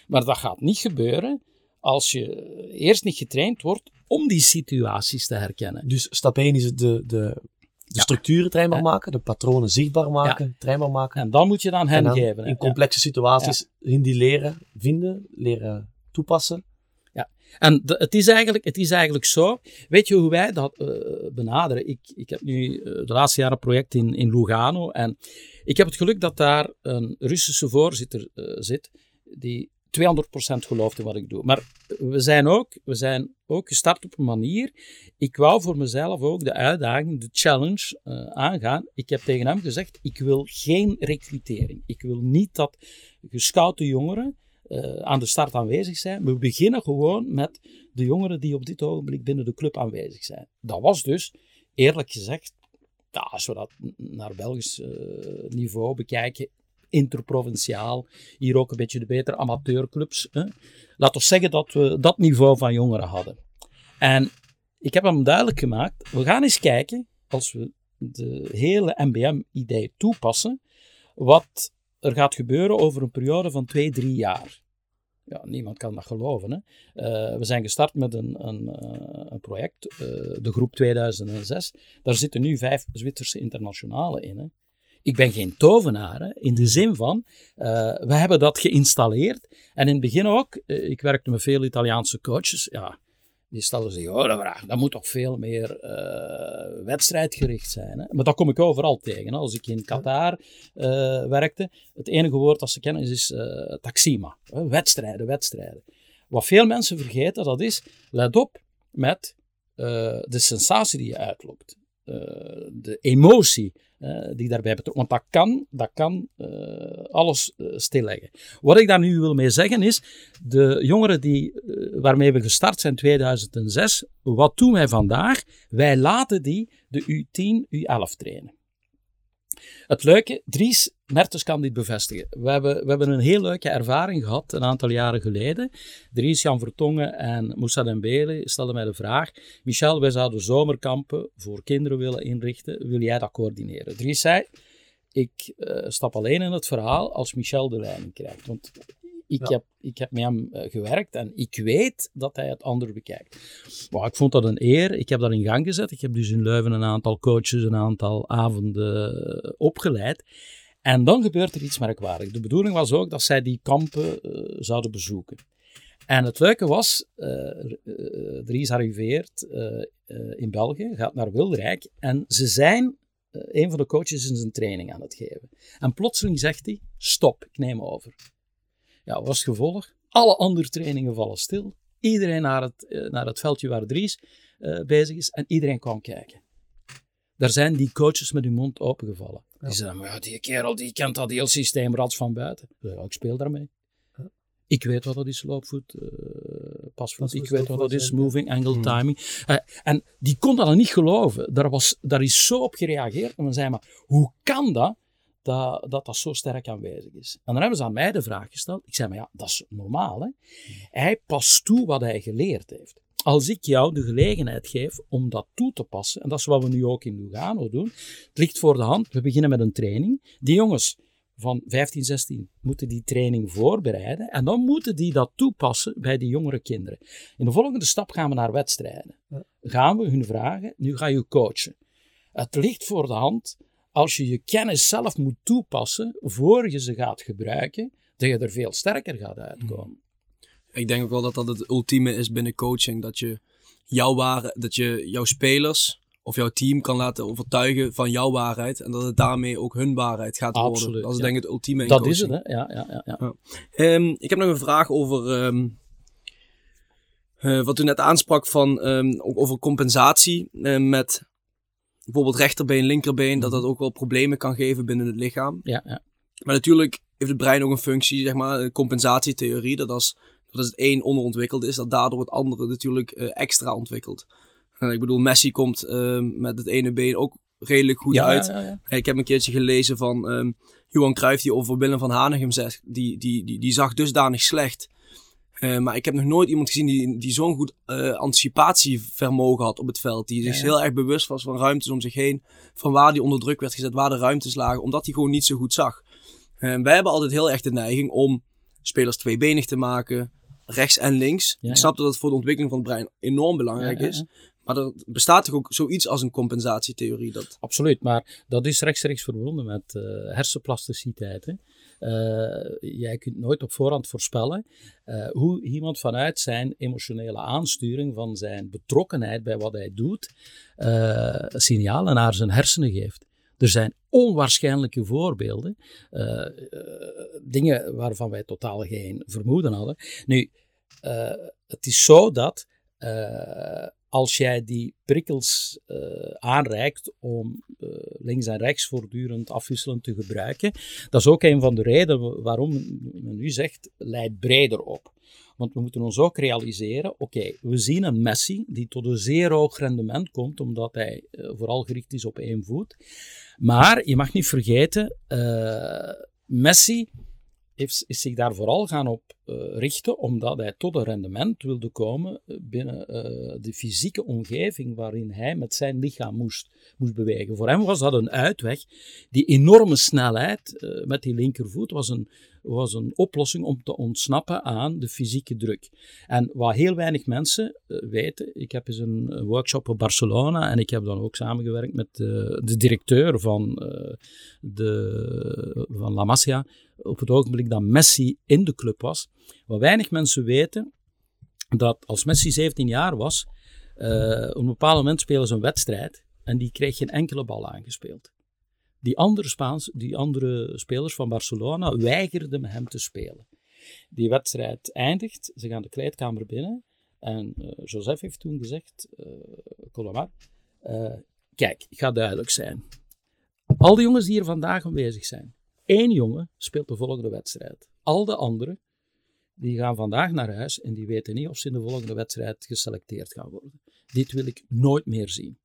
Maar dat gaat niet gebeuren als je eerst niet getraind wordt om die situaties te herkennen. Dus stap 1 is het de, de, de Ja. structuren trainbaar Ja. maken, de patronen zichtbaar maken, trainbaar maken. En dan moet je dan En hen geven. hè. in complexe situaties in die leren vinden, leren toepassen. En het, is eigenlijk, het is eigenlijk zo. Weet je hoe wij dat eh, benaderen? Ik, ik heb nu eh, de laatste jaren een project in, in Lugano. En ik heb het geluk dat daar een Russische voorzitter eh, zit. die 200% gelooft in wat ik doe. Maar we zijn, ook, we zijn ook gestart op een manier. Ik wou voor mezelf ook de uitdaging, de challenge aangaan. Ik heb tegen hem gezegd: ik wil geen recrutering. Ik wil niet dat gescoute jongeren eh, aan de start aanwezig zijn. We beginnen gewoon met de jongeren die op dit ogenblik binnen de club aanwezig zijn. Dat was dus, eerlijk gezegd, ja, als we dat naar Belgisch eh, niveau bekijken, interprovinciaal, hier ook een beetje de betere amateurclubs. Laten we zeggen dat we dat niveau van jongeren hadden. En ik heb hem duidelijk gemaakt, we gaan eens kijken, als we de hele MBM-idee toepassen, wat er gaat gebeuren over een periode van twee, drie jaar. Ja, niemand kan dat geloven. Hè? Eh, we zijn gestart met een, een, eh, project, eh, de groep 2006. Daar zitten nu vijf Zwitserse internationalen in. Hè? Ik ben geen tovenaar, hè? in de zin van, we hebben dat geïnstalleerd. En in het begin ook, ik werkte met veel Italiaanse coaches. Ja, die stelden zich, oh, dat, dat moet toch veel meer eh, wedstrijdgericht zijn. Hè? Maar dat kom ik overal tegen. Hè? Als ik in Qatar eh, werkte, het enige woord dat ze kennen is, is eh, taxima. Hè? Wedstrijden, wedstrijden. Wat veel mensen vergeten, dat is, let op met de sensatie die je uitlokt. Eh, de emotie eh, die daarbij betrokken. Want dat kan, dat kan eh, alles stilleggen. Wat ik daar nu wil mee zeggen is, de jongeren die, waarmee we gestart zijn in 2006, wat doen wij vandaag? Wij laten die de U10, U11 trainen. Het leuke, Dries Mertens kan dit bevestigen. We hebben, we hebben een heel leuke ervaring gehad een aantal jaren geleden. Dries, Jan Vertongen en Moussa Dembele stelden mij de vraag: Michel, wij zouden zomerkampen voor kinderen willen inrichten. Wil jij dat coördineren? Dries zei: Ik eh, stap alleen in het verhaal als Michel de leiding krijgt. Want ik, Ja. heb, ik heb met hem eh, gewerkt en ik weet dat hij het ander bekijkt. Maar ik vond dat een eer. Ik heb dat in gang gezet. Ik heb dus in Leuven een aantal coaches, een aantal avonden eh, opgeleid. En dan gebeurt er iets merkwaardigs. De bedoeling was ook dat zij die kampen eh, zouden bezoeken. En het leuke was, eh, Dries arriveert in België, gaat naar Wilrijk en ze zijn, een van de coaches in zijn training aan het geven. En plotseling zegt hij, stop, ik neem over. Ja, wat was het gevolg? Alle andere trainingen vallen stil. Iedereen naar het, eh, naar het veldje waar Dries eh, bezig is en iedereen kwam kijken. Daar zijn die coaches met hun mond opengevallen. Die zeiden, maar ja, die kerel die kent dat heel systeem rats van buiten. Ja, ik speel daarmee. Ja. Ik weet wat dat is, loopvoet, eh pasvoet. Ik weet wat dat is, ja. moving, angle, Hmm. timing. En die kon dat niet geloven. Daar, was, daar is zo op gereageerd. En dan zei maar, hoe kan dat, dat dat dat zo sterk aanwezig is? En dan hebben ze aan mij de vraag gesteld. Ik zei, maar ja, dat is normaal. Hè? Hij past toe wat hij geleerd heeft. Als ik jou de gelegenheid geef om dat toe te passen, en dat is wat we nu ook in Lugano doen, het ligt voor de hand, we beginnen met een training. Die jongens van 15, 16 moeten die training voorbereiden en dan moeten die dat toepassen bij die jongere kinderen. In de volgende stap gaan we naar wedstrijden. Gaan we hun vragen, nu ga je coachen. Het ligt voor de hand, als je je kennis zelf moet toepassen voor je ze gaat gebruiken, dat je er veel sterker gaat uitkomen. Ik denk ook wel dat dat het ultieme is binnen coaching. Dat je jouw ware, dat je jouw spelers of jouw team kan laten overtuigen van jouw waarheid. En dat het daarmee ook hun waarheid gaat worden. Dat is ja. denk ik het ultieme in Dat coaching. is het, hè? Ja, ja, ja, ja. Ehm, ik heb nog een vraag over ehm, eh, wat u net aansprak van ehm, ook over compensatie eh, met bijvoorbeeld rechterbeen, linkerbeen, dat dat ook wel problemen kan geven binnen het lichaam. ja, ja. Maar natuurlijk heeft het brein ook een functie, zeg maar, een compensatietheorie, dat als, dat als het een onderontwikkeld is, dat daardoor het andere natuurlijk eh, extra ontwikkelt. Ik bedoel, Messi komt ehm, met het ene been ook redelijk goed ja, uit. ja, ja, ja. Ik heb een keertje gelezen van ehm Johan Cruijff die over Willem van Hanegem zegt. Die, die, die, die zag dusdanig slecht Eh, maar ik heb nog nooit iemand gezien die, die zo'n goed uh, anticipatievermogen had op het veld. Die zich heel erg bewust was van ruimtes om zich heen. Van waar die onder druk werd gezet, waar de ruimtes lagen. Omdat hij gewoon niet zo goed zag. Uh, wij hebben altijd heel erg de neiging om spelers tweebenig te maken. Rechts en links. ik snap dat dat voor de ontwikkeling van het brein enorm belangrijk is. Maar er bestaat toch ook zoiets als een compensatietheorie? Dat... Absoluut, maar dat is rechtstreeks verbonden met hersenplasticiteit. Hè? Uh, jij kunt nooit op voorhand voorspellen uh, hoe iemand vanuit zijn emotionele aansturing, van zijn betrokkenheid bij wat hij doet, signalen naar zijn hersenen geeft. Er zijn onwaarschijnlijke voorbeelden, dingen waarvan wij totaal geen vermoeden hadden. Nu, het is zo dat als jij die prikkels uh, aanreikt om uh, links en rechts voortdurend afwisselend te gebruiken, dat is ook een van de redenen waarom men nu zegt, leid breder op. Want we moeten ons ook realiseren, oké, we zien een Messi die tot een zeer hoog rendement komt, omdat hij uh, vooral gericht is op één voet. Maar je mag niet vergeten, Messi is zich daar vooral gaan op uh, richten, omdat hij tot een rendement wilde komen eh, binnen uh, de fysieke omgeving waarin hij met zijn lichaam moest, moest bewegen. Voor hem was dat een uitweg. Die enorme snelheid met die linkervoet was een, was een oplossing om te ontsnappen aan de fysieke druk. En wat heel weinig mensen weten, ik heb eens een workshop op Barcelona en ik heb dan ook samengewerkt met de directeur van, de, van La Masia op het ogenblik dat Messi in de club was. Wat weinig mensen weten, dat als Messi 17 jaar was, uh, op een bepaald moment spelen ze een wedstrijd en die kreeg geen enkele bal aangespeeld. Die andere, Spaans, die andere spelers van Barcelona weigerden hem te spelen. Die wedstrijd eindigt, ze gaan de kleedkamer binnen en uh, Joseph heeft toen gezegd, uh, Colomar, kijk, ik ga duidelijk zijn. Al die jongens die hier vandaag aanwezig zijn, Eén jongen speelt de volgende wedstrijd. Al de anderen die gaan vandaag naar huis en die weten niet of ze in de volgende wedstrijd geselecteerd gaan worden. Dit wil ik nooit meer zien.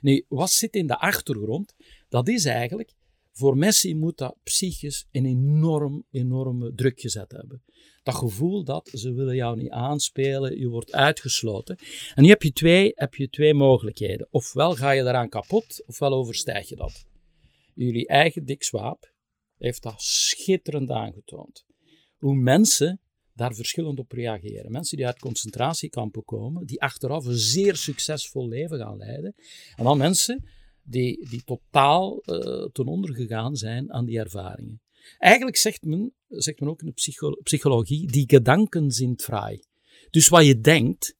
Nu, wat zit in de achtergrond? Dat is eigenlijk, voor Messi moet dat psychisch een enorm, enorme druk gezet hebben. Dat gevoel dat ze willen jou niet aanspelen, je wordt uitgesloten. En nu heb je twee, heb je twee mogelijkheden. Ofwel ga je daaraan kapot, ofwel overstijg je dat. Jullie eigen Dick Swaap heeft dat schitterend aangetoond. Hoe mensen daar verschillend op reageren. Mensen die uit concentratiekampen komen, die achteraf een zeer succesvol leven gaan leiden. En dan mensen die, die totaal uh, ten onder gegaan zijn aan die ervaringen. Eigenlijk zegt men, zegt men ook in de psycho psychologie, die gedanken zijn vrij. Dus wat je denkt,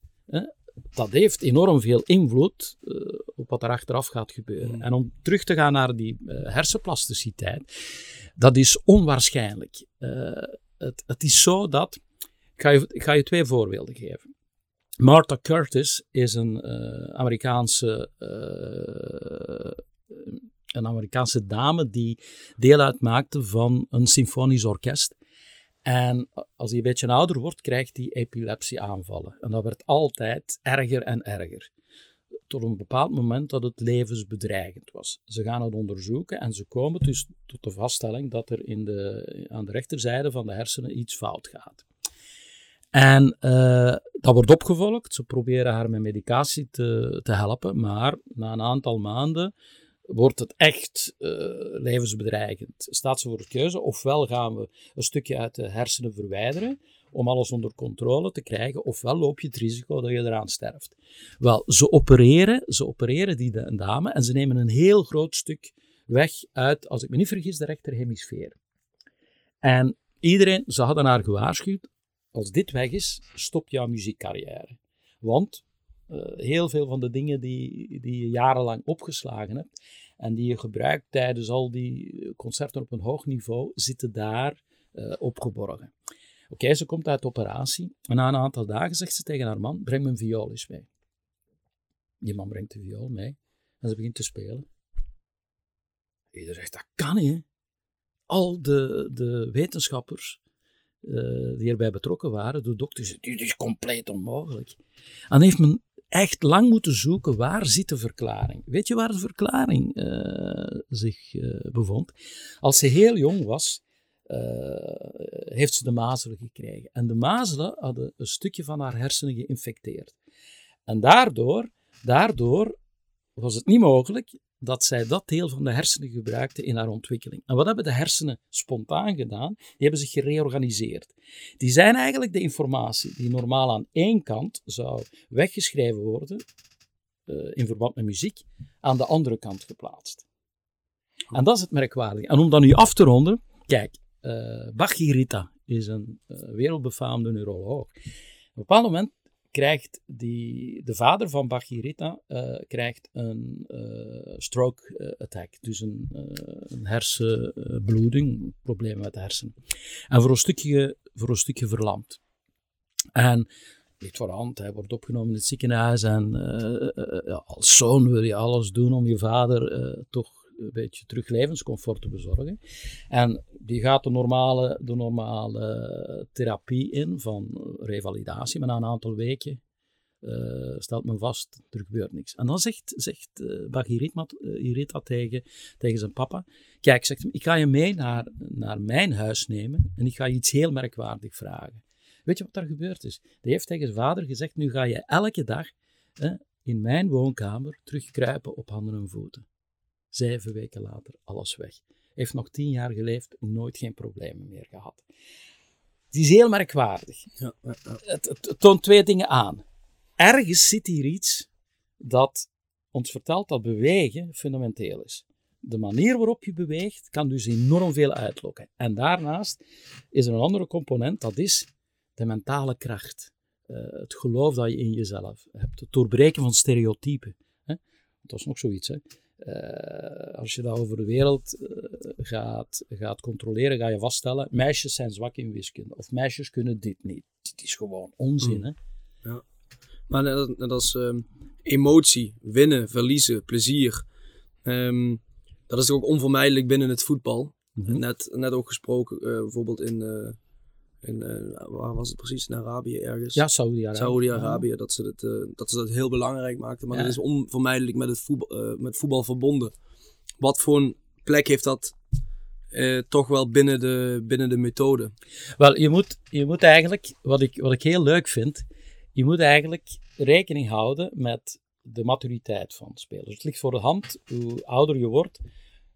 dat heeft enorm veel invloed uh, op wat er achteraf gaat gebeuren. Hmm. En om terug te gaan naar die uh, hersenplasticiteit, dat is onwaarschijnlijk. Uh, het, het, is zo dat, ik ga, je, ik ga je twee voorbeelden geven. Martha Curtis is een Amerikaanse een Amerikaanse dame die deel uitmaakte van een symfonisch orkest. En als hij een beetje ouder wordt, krijgt hij epilepsieaanvallen. En dat werd altijd erger en erger. Tot een bepaald moment dat het levensbedreigend was. Ze gaan het onderzoeken en ze komen dus tot de vaststelling dat er in de, aan de rechterzijde van de hersenen iets fout gaat. En uh, dat wordt opgevolgd. Ze proberen haar met medicatie te, te helpen, maar na een aantal maanden wordt het echt uh, levensbedreigend. Staat ze voor de keuze, ofwel gaan we een stukje uit de hersenen verwijderen om alles onder controle te krijgen, ofwel loop je het risico dat je eraan sterft. Wel, ze opereren, ze opereren die dame en ze nemen een heel groot stuk weg uit, als ik me niet vergis, de rechterhemisfeer. En iedereen, ze hadden haar gewaarschuwd, als dit weg is, stopt jouw muziekcarrière. Want uh, heel veel van de dingen die, die je jarenlang opgeslagen hebt en die je gebruikt tijdens al die concerten op een hoog niveau, zitten daar uh, opgeborgen. Oké, ze komt uit de operatie en na een aantal dagen zegt ze tegen haar man, breng mijn viool eens mee. Die man brengt de viool mee en ze begint te spelen. Iedereen zegt, dat kan niet. Al de, de wetenschappers uh, die erbij betrokken waren, de dokters, dit is compleet onmogelijk. En heeft men echt lang moeten zoeken waar zit de verklaring. Weet je waar de verklaring uh, zich uh, bevond? Als ze heel jong was, heeft ze de mazelen gekregen. En de mazelen hadden een stukje van haar hersenen geïnfecteerd. En daardoor, daardoor was het niet mogelijk dat zij dat deel van de hersenen gebruikte in haar ontwikkeling. En wat hebben de hersenen spontaan gedaan? Die hebben zich gereorganiseerd. Die zijn eigenlijk de informatie die normaal aan één kant zou weggeschreven worden, uh, in verband met muziek, aan de andere kant geplaatst. En dat is het merkwaardige. En om dat nu af te ronden, kijk, uh, Bachirita is een uh, wereldbefaamde neuroloog. Op een bepaald moment krijgt die, de vader van Bachirita uh, krijgt een uh, stroke uh, attack, dus een, een hersenbloeding, problemen met de hersenen. En voor een stukje, voor een stukje verlamd. En ligt voor hand, hij wordt opgenomen in het ziekenhuis en als zoon wil je alles doen om je vader toch een beetje terug levenscomfort te bezorgen. En die gaat de normale, de normale therapie in van revalidatie, maar na een aantal weken uh, stelt men vast, er gebeurt niks. En dan zegt, zegt uh, tegen, tegen zijn papa, kijk, zegt hem, ik ga je mee naar, naar mijn huis nemen en ik ga je iets heel merkwaardig vragen. Weet je wat daar gebeurd is? Die heeft tegen zijn vader gezegd, nu ga je elke dag in mijn woonkamer terugkruipen op handen en voeten. Zeven weken later, alles weg. Heeft nog tien jaar geleefd, nooit geen problemen meer gehad. Het is heel merkwaardig. Ja, ja, ja. Het, het, het, toont twee dingen aan. Ergens zit hier iets dat ons vertelt dat bewegen fundamenteel is. De manier waarop je beweegt kan dus enorm veel uitlokken. En daarnaast is er een andere component, dat is de mentale kracht. Uh, het geloof dat je in jezelf hebt. Het doorbreken van stereotypen. Hè? Dat is nog zoiets. Hè? Uh, als je dat over de wereld uh, gaat, gaat controleren, ga je vaststellen, meisjes zijn zwak in wiskunde. Of meisjes kunnen dit niet. Het is gewoon onzin, mm. hè? Ja. Maar net, net als um, emotie, winnen, verliezen, plezier. Um, dat is ook onvermijdelijk binnen het voetbal. Mm -hmm. net, net ook gesproken, uh, bijvoorbeeld in in, uh, waar was het precies? In Arabië ergens? Ja, Saudi-Arabië. Saudi-Arabië, dat, ze het, uh, dat ze dat heel belangrijk maakten. Maar dat is onvermijdelijk met, het voetbal, uh, met voetbal verbonden. Wat voor een plek heeft dat toch wel binnen de, binnen de methode? Wel, je moet, je moet eigenlijk, wat ik, wat ik heel leuk vind, je moet eigenlijk rekening houden met de maturiteit van spelers. Het ligt voor de hand, hoe ouder je wordt,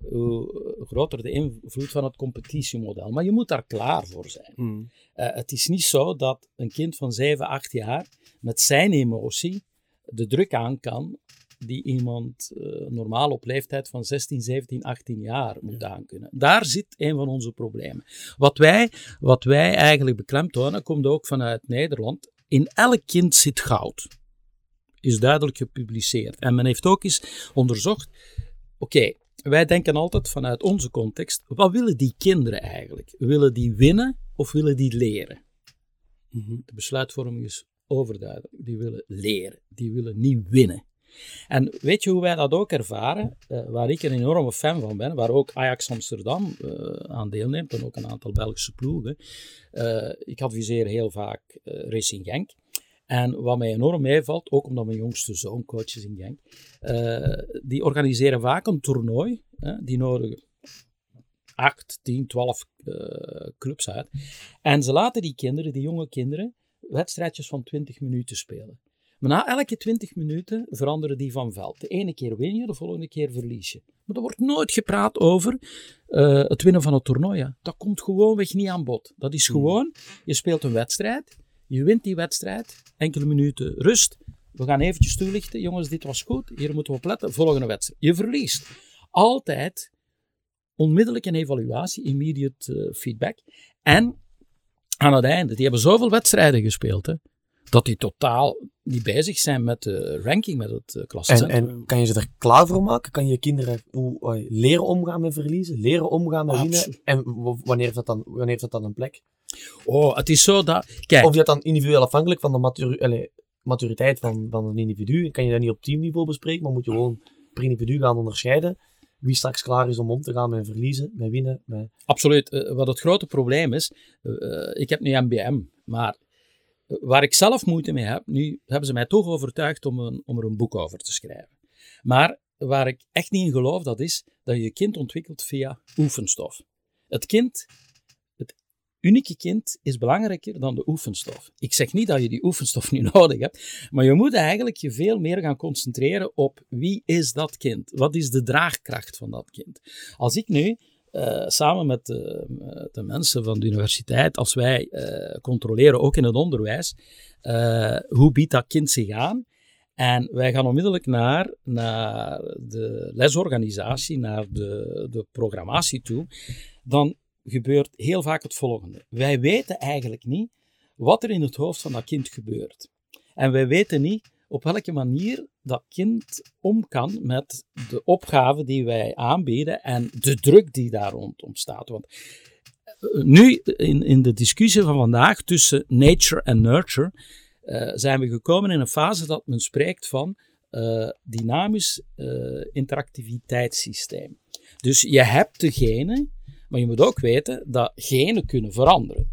hoe groter de invloed van het competitiemodel. Maar je moet daar klaar voor zijn. Mm. Uh, het is niet zo dat een kind van 7, 8 jaar met zijn emotie de druk aan kan die iemand uh, normaal op leeftijd van 16, 17, 18 jaar moet aankunnen. Daar zit een van onze problemen. Wat wij, wat wij eigenlijk beklemtonen, komt ook vanuit Nederland. In elk kind zit goud. Is duidelijk gepubliceerd. En men heeft ook eens onderzocht. Oké, okay, wij denken altijd vanuit onze context, wat willen die kinderen eigenlijk? Willen die winnen of willen die leren? Mhm. De besluitvorming is overduidelijk. Die willen leren, die willen niet winnen. En weet je hoe wij dat ook ervaren? Uh, waar ik een enorme fan van ben, waar ook Ajax Amsterdam uh, aan deelneemt en ook een aantal Belgische ploegen. Uh, ik adviseer heel vaak Racing Genk. En wat mij enorm meevalt, ook omdat mijn jongste zoon coach is in Genk, uh, die organiseren vaak een toernooi. Die nodigen 8, 10, 12 uh, clubs uit. En ze laten die kinderen, die jonge kinderen, wedstrijdjes van 20 minuten spelen. Maar na elke 20 minuten veranderen die van veld. De ene keer win je, de volgende keer verlies je. Maar er wordt nooit gepraat over uh, het winnen van het toernooi. Dat komt gewoonweg niet aan bod. Dat is hmm. gewoon, je speelt een wedstrijd je wint die wedstrijd, enkele minuten rust. We gaan eventjes toelichten. Jongens, dit was goed. Hier moeten we op letten. Volgende wedstrijd. Je verliest. Altijd onmiddellijk een evaluatie, immediate uh, feedback. En aan het einde, die hebben zoveel wedstrijden gespeeld, hè, dat die totaal niet bezig zijn met de ranking, met het uh, klassement. En, en, kan je ze er klaar voor maken? Kan je kinderen hoe, uh, leren omgaan met verliezen, leren omgaan met winnen? En wanneer heeft, dat dan, wanneer heeft dat dan een plek? Oh, het is zo dat... Kijk. Of je dat dan individueel afhankelijk van de maturi allez, maturiteit van, van een individu. Kan je dat niet op teamniveau bespreken, maar moet je gewoon per individu gaan onderscheiden wie straks klaar is om om te gaan met verliezen, met winnen. Met... Absoluut. Uh, wat het grote probleem is, uh, ik heb nu MBM, maar waar ik zelf moeite mee heb, nu hebben ze mij toch overtuigd om, een, om er een boek over te schrijven. Maar waar ik echt niet in geloof, dat is dat je je kind ontwikkelt via oefenstof. Het kind unieke kind is belangrijker dan de oefenstof. Ik zeg niet dat je die oefenstof niet *laughs* nodig hebt, maar je moet eigenlijk je veel meer gaan concentreren op wie is dat kind? Wat is de draagkracht van dat kind? Als ik nu uh, samen met de, de, mensen van de universiteit, als wij uh, controleren, ook in het onderwijs, hoe biedt dat kind zich aan? En wij gaan onmiddellijk naar, naar de lesorganisatie, naar de, de programmatie toe. Dan gebeurt heel vaak het volgende. Wij weten eigenlijk niet wat er in het hoofd van dat kind gebeurt. En wij weten niet op welke manier dat kind om kan met de opgave die wij aanbieden en de druk die daar rond ontstaat. Want eh, nu, in, in de discussie van vandaag tussen nature en nurture, uh, zijn we gekomen in een fase dat men spreekt van uh, dynamisch interactiviteitssysteem. Dus je hebt de genen, maar je moet ook weten dat genen kunnen veranderen.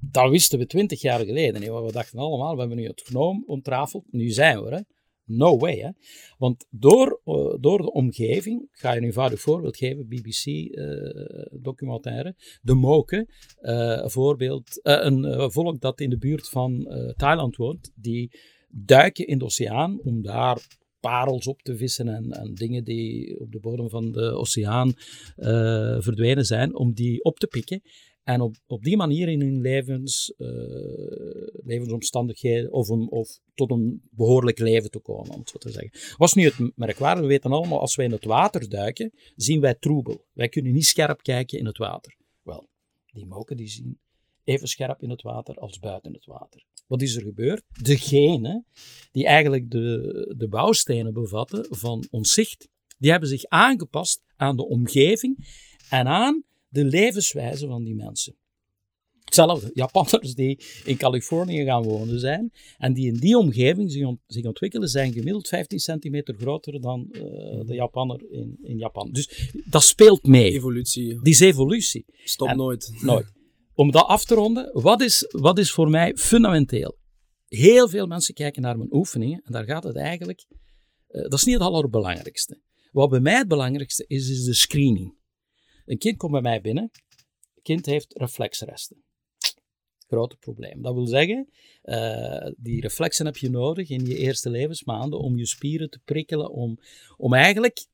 Dat wisten we twintig jaar geleden. We dachten allemaal, we hebben nu het genoom ontrafeld, nu zijn we er. No way. Hè? Want door, uh, door de omgeving, ik ga je een eenvoudig voorbeeld geven, BBC-documentaire, uh, de Moken, uh, voorbeeld, een volk dat in de buurt van Thailand woont, die duiken in de oceaan om daar parels op te vissen en, en dingen die op de bodem van de oceaan verdwenen zijn, om die op te pikken. En op, op die manier in hun levens, uh, levensomstandigheden of, een, of tot een behoorlijk leven te komen, om het te zeggen. Was nu het merkwaardig, we weten allemaal, als wij in het water duiken, zien wij troebel. Wij kunnen niet scherp kijken in het water. Wel, die moken die zien even scherp in het water als buiten het water. Wat is er gebeurd? Degenen die eigenlijk de, de bouwstenen bevatten van ons zicht, die hebben zich aangepast aan de omgeving en aan de levenswijze van die mensen. Hetzelfde, Japanners die in Californië gaan wonen zijn en die in die omgeving zich, zich ontwikkelen, zijn gemiddeld 15 centimeter groter dan uh, de Japanner in, in Japan. Dus dat speelt mee. Evolutie. Die is evolutie. Stopt nooit. Nooit. *laughs* Om dat af te ronden, wat is, wat is voor mij fundamenteel? Heel veel mensen kijken naar mijn oefeningen en daar gaat het eigenlijk, uh, dat is niet het allerbelangrijkste. Wat bij mij het belangrijkste is, is de screening. Een kind komt bij mij binnen. Een kind heeft reflexresten. Grote probleem. Dat wil zeggen, uh, die reflexen heb je nodig in je eerste levensmaanden om je spieren te prikkelen, om, om eigenlijk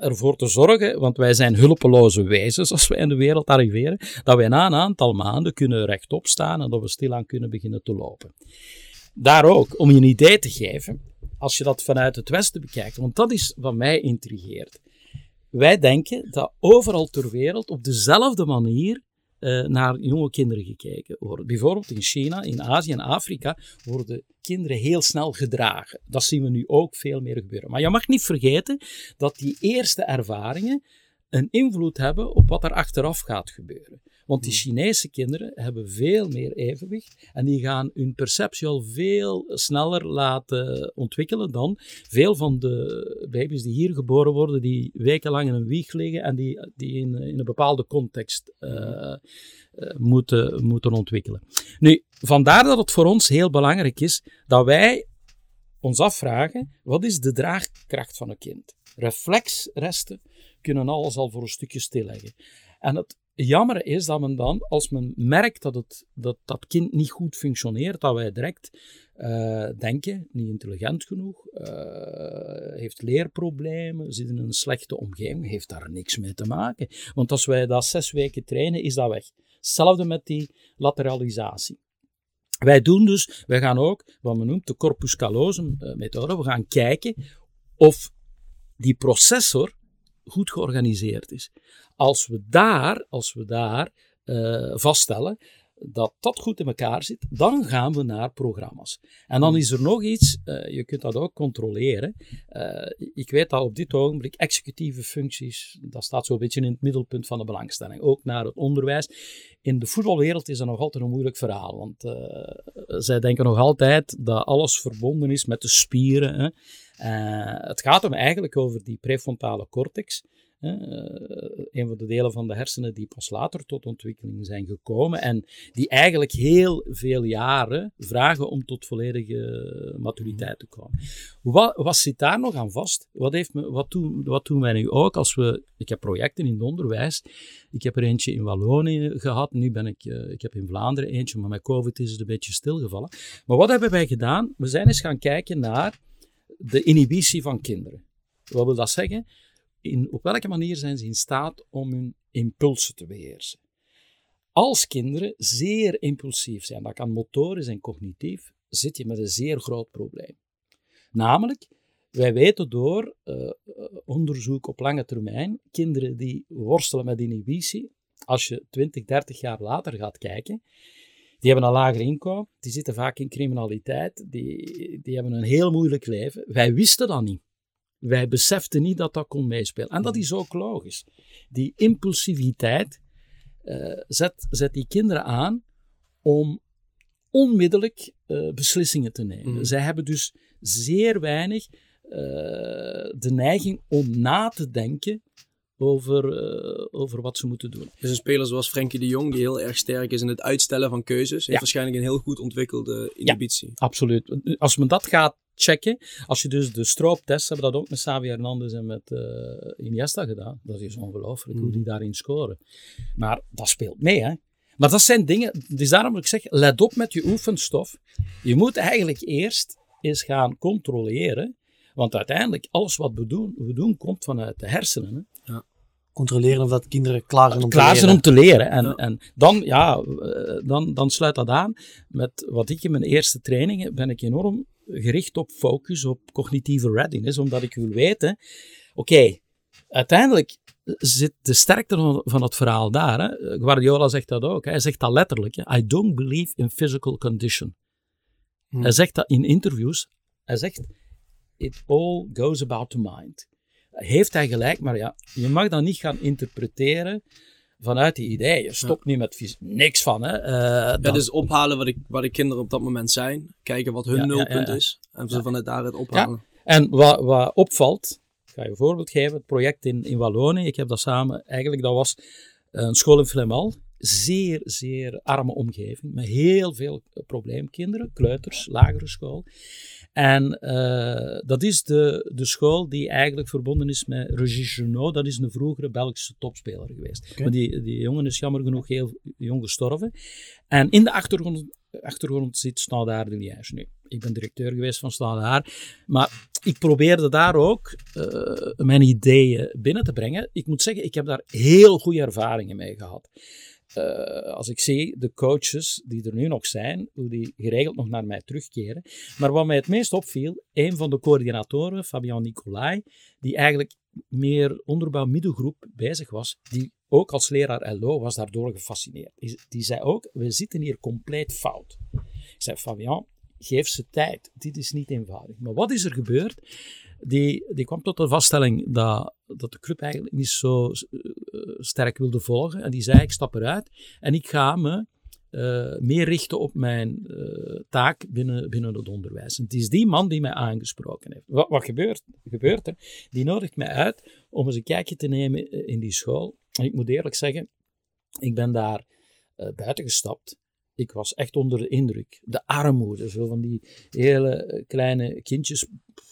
ervoor te zorgen, want wij zijn hulpeloze wezens als wij in de wereld arriveren, dat wij na een aantal maanden kunnen rechtop staan en dat we stilaan kunnen beginnen te lopen. Daar ook, om je een idee te geven, als je dat vanuit het Westen bekijkt, want dat is wat mij intrigeert. Wij denken dat overal ter wereld op dezelfde manier uh, naar jonge kinderen gekeken wordt. Bijvoorbeeld in China, in Azië en Afrika worden kinderen heel snel gedragen. Dat zien we nu ook veel meer gebeuren. Maar je mag niet vergeten dat die eerste ervaringen een invloed hebben op wat er achteraf gaat gebeuren. Want die hmm. Chinese kinderen hebben veel meer evenwicht en die gaan hun perceptie al veel sneller laten ontwikkelen dan veel van de baby's die hier geboren worden, die wekenlang in een wieg liggen en die, die in, in een bepaalde context uh, uh, moeten, moeten ontwikkelen. Nu, vandaar dat het voor ons heel belangrijk is dat wij ons afvragen, wat is de draagkracht van een kind? Reflexresten kunnen alles al voor een stukje stilleggen. En het jammer is dat men dan, als men merkt dat, het, dat dat kind niet goed functioneert, dat wij direct uh, denken, niet intelligent genoeg, uh, heeft leerproblemen, zit in een slechte omgeving, heeft daar niks mee te maken. Want als wij dat zes weken trainen, is dat weg. Hetzelfde met die lateralisatie. Wij doen dus, wij gaan ook, wat men noemt de corpus callosum eh, methode, we gaan kijken of die processor goed georganiseerd is. Als we daar, als we daar uh, vaststellen dat dat goed in elkaar zit, dan gaan we naar programma's. En dan is er nog iets, uh, je kunt dat ook controleren. Uh, ik weet dat op dit ogenblik executieve functies, dat staat zo'n beetje in het middelpunt van de belangstelling. Ook naar het onderwijs. In de voetbalwereld is dat nog altijd een moeilijk verhaal, want zij denken nog altijd dat alles verbonden is met de spieren. Hè. Het gaat hem eigenlijk over die prefrontale cortex eh, een van de delen van de hersenen die pas later tot ontwikkeling zijn gekomen en die eigenlijk heel veel jaren vragen om tot volledige maturiteit te komen. Wat, wat zit daar nog aan vast? Wat, heeft me, wat, doen, wat doen wij nu ook als we... Ik heb projecten in het onderwijs. Ik heb er eentje in Wallonië gehad. Nu ben ik... eh, ik heb in Vlaanderen eentje, maar met COVID is het een beetje stilgevallen. Maar wat hebben wij gedaan? We zijn eens gaan kijken naar de inhibitie van kinderen. Wat wil dat zeggen? In, op welke manier zijn ze in staat om hun impulsen te beheersen? Als kinderen zeer impulsief zijn, dat kan motorisch en cognitief, zit je met een zeer groot probleem. Namelijk, wij weten door eh, eh, onderzoek op lange termijn, kinderen die worstelen met inhibitie, als je 20, 30 jaar later gaat kijken, die hebben een lager inkomen, die zitten vaak in criminaliteit, die, die hebben een heel moeilijk leven. Wij wisten dat niet. Wij beseften niet dat dat kon meespelen. En dat is ook logisch. Die impulsiviteit eh, zet, zet die kinderen aan om onmiddellijk eh, beslissingen te nemen. Mhm. Zij hebben dus zeer weinig eh, de neiging om na te denken over, eh, over wat ze moeten doen. Dus een speler zoals Frenkie de Jong, die heel erg sterk is in het uitstellen van keuzes, heeft Ja. waarschijnlijk een heel goed ontwikkelde inhibitie. Absoluut. Als men dat gaat checken, als je dus de strooptest, hebben we dat ook met Xavi Hernandez en met eh, Iniesta gedaan. Dat is ongelooflijk hoe die daarin scoren. Maar dat speelt mee, hè. Maar dat zijn dingen, dus daarom moet ik zeggen, let op met je oefenstof. Je moet eigenlijk eerst eens gaan controleren, want uiteindelijk, alles wat we doen, we doen komt vanuit de hersenen. Hè. Controleren of dat kinderen klaar zijn om te klaar leren. zijn om te leren. En, Ja. en dan, ja, eh, dan, dan sluit dat aan met wat ik in mijn eerste trainingen ben ik enorm gericht op focus, op cognitieve readiness, omdat ik wil weten, oké, uiteindelijk zit de sterkte van, van het verhaal daar. Hè? Guardiola zegt dat ook. hè. Hij zegt dat letterlijk. hè. I don't believe in physical condition. Hmm. Hij zegt dat in interviews. Hij zegt, it all goes about the mind. Heeft hij gelijk, maar ja, je mag dat niet gaan interpreteren vanuit die ideeën. Stop niet met niks van. Hè. Ja, dan- dus ophalen wat, ik, waar de kinderen op dat moment zijn, kijken wat hun Ja, nulpunt is en ze vanuit daar het ophalen. En wat, wat opvalt, ik ga je een voorbeeld geven, het project in, in Wallonië, ik heb dat samen, eigenlijk dat was een school in Flemal, zeer, zeer arme omgeving, met heel veel probleemkinderen, kleuters, lagere school. En eh, dat is de, de school die eigenlijk verbonden is met Regis Genot, dat is een vroegere Belgische topspeler geweest. Maar die, die jongen is jammer genoeg heel jong gestorven. En in de achtergrond, achtergrond zit Standaard de Liège nu. Ik ben directeur geweest van Standaard, maar ik probeerde daar ook eh, mijn ideeën binnen te brengen. Ik moet zeggen, ik heb daar heel goede ervaringen mee gehad. Eh, als ik zie de coaches die er nu nog zijn, hoe die geregeld nog naar mij terugkeren. Maar wat mij het meest opviel, een van de coördinatoren, Fabian Nicolai, die eigenlijk meer onderbouw middelgroep bezig was, die ook als leraar LO was daardoor gefascineerd. Die zei ook, we zitten hier compleet fout. Ik zei, Fabian, geef ze tijd. Dit is niet eenvoudig. Maar wat is er gebeurd? Die, die kwam tot de vaststelling dat, dat de club eigenlijk niet zo eh, sterk wilde volgen. En die zei, ik stap eruit en ik ga me eh, meer richten op mijn eh, taak binnen, binnen het onderwijs. En het is die man die mij aangesproken heeft. Wat, wat gebeurt, gebeurt er? Die nodigt mij uit om eens een kijkje te nemen in die school. En ik moet eerlijk zeggen, ik ben daar buiten gestapt. Ik was echt onder de indruk. De armoede, zo van die hele eh, kleine kindjes.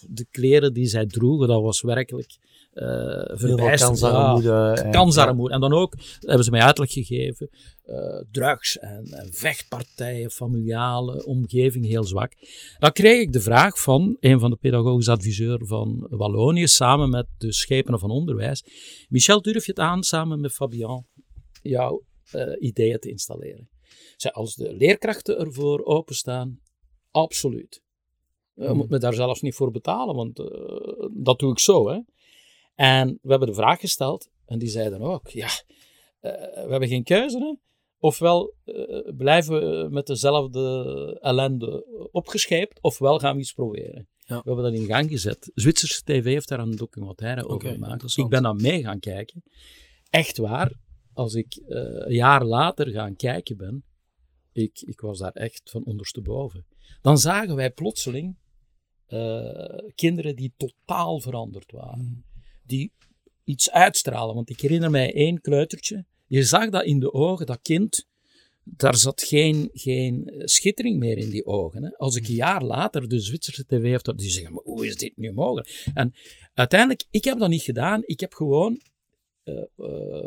De kleren die zij droegen, dat was werkelijk veel verbijsterend. Kansarmoede. en- kansarmoede. En dan ook, hebben ze mij uitleg gegeven, eh, drugs en, en vechtpartijen, familiale omgeving heel zwak. Dan kreeg ik de vraag van een van de pedagogisch adviseurs van Wallonië, samen met de schepenen van onderwijs. Michel, durf je het aan, samen met Fabian, jouw ideeën te installeren? Als de leerkrachten ervoor openstaan, absoluut. Je Hmm. moet me daar zelfs niet voor betalen, want eh, dat doe ik zo. Hè. En we hebben de vraag gesteld, en die zeiden ook, ja, eh, we hebben geen keuze. Hè? Ofwel eh, blijven we met dezelfde ellende opgescheept, ofwel gaan we iets proberen. Ja. We hebben dat in gang gezet. Zwitserse TV heeft daar een documentaire over gemaakt. Ik ben dan mee gaan kijken. Echt waar, als ik eh, een jaar later gaan kijken ben, ik, ik was daar echt van ondersteboven. Dan zagen wij plotseling eh, kinderen die totaal veranderd waren. Die iets uitstralen. Want ik herinner mij één kleutertje. Je zag dat in de ogen, dat kind, daar zat geen, geen schittering meer in die ogen. Hè. Als ik een jaar later de Zwitserse tv heeft, die zeggen, maar hoe is dit nu mogelijk? En uiteindelijk, ik heb dat niet gedaan. Ik heb gewoon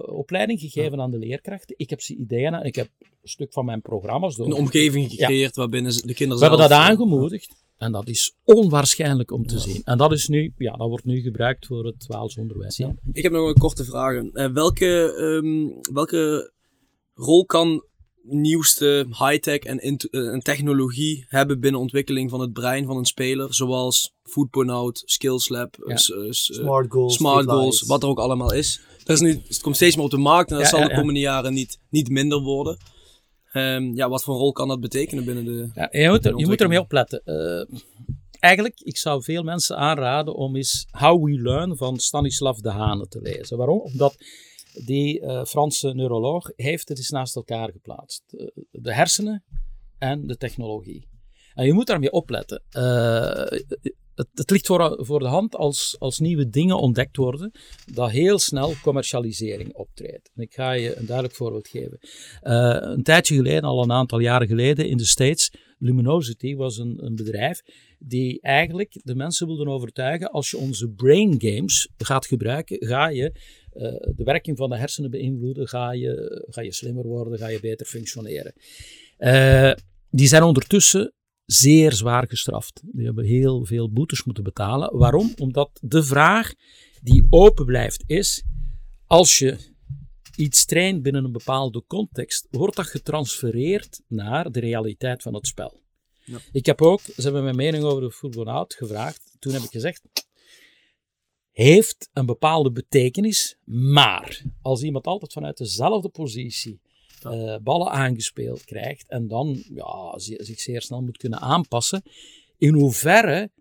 opleiding gegeven aan de leerkrachten. Ik heb ze ideeën ik heb een stuk van mijn programma's door. Een omgeving gecreëerd ja. waarbinnen de kinderen We hebben dat aangemoedigd. En dat is onwaarschijnlijk om te ja. zien. En dat, is nu, ja, dat wordt nu gebruikt voor het Waals onderwijs. Ja. Ik heb nog een korte vraag. Uh, welke, um, welke rol kan nieuwste high-tech en, en, technologie hebben binnen ontwikkeling van het brein van een speler, zoals Foodpornout, Skillslab, ja. uh, Smart Goals, Smart Goals wat er ook allemaal is. Dat is nu, het komt steeds meer op de markt en dat zal de komende jaren niet, niet minder worden. Um, ja, wat voor rol kan dat betekenen binnen de. Ja, je, moet er, je moet ermee opletten. Uh, eigenlijk, ik zou veel mensen aanraden om eens How We Learn van Stanislav de Hane te lezen. Waarom? Omdat die uh, Franse neuroloog heeft het eens naast elkaar geplaatst. De, de hersenen en de technologie. En je moet daarmee opletten. Uh, het, ligt voor, de hand als, als nieuwe dingen ontdekt worden, dat heel snel commercialisering optreedt. En ik ga je een duidelijk voorbeeld geven. Uh, een tijdje geleden, al een aantal jaren geleden, in de States, Luminosity was een, een bedrijf die eigenlijk de mensen wilden overtuigen, als je onze brain games gaat gebruiken, ga je uh, de werking van de hersenen beïnvloeden, ga je, ga je slimmer worden, ga je beter functioneren. Uh, die zijn ondertussen zeer zwaar gestraft. Die hebben heel veel boetes moeten betalen. Waarom? Omdat de vraag die open blijft is: als je iets traint binnen een bepaalde context, wordt dat getransfereerd naar de realiteit van het spel. Ja. Ik heb ook, ze hebben mijn mening over de voetbalhout gevraagd. Toen heb ik gezegd: heeft een bepaalde betekenis, maar als iemand altijd vanuit dezelfde positie uh, ballen aangespeeld krijgt en dan ja, zich zeer snel moet kunnen aanpassen. In hoeverre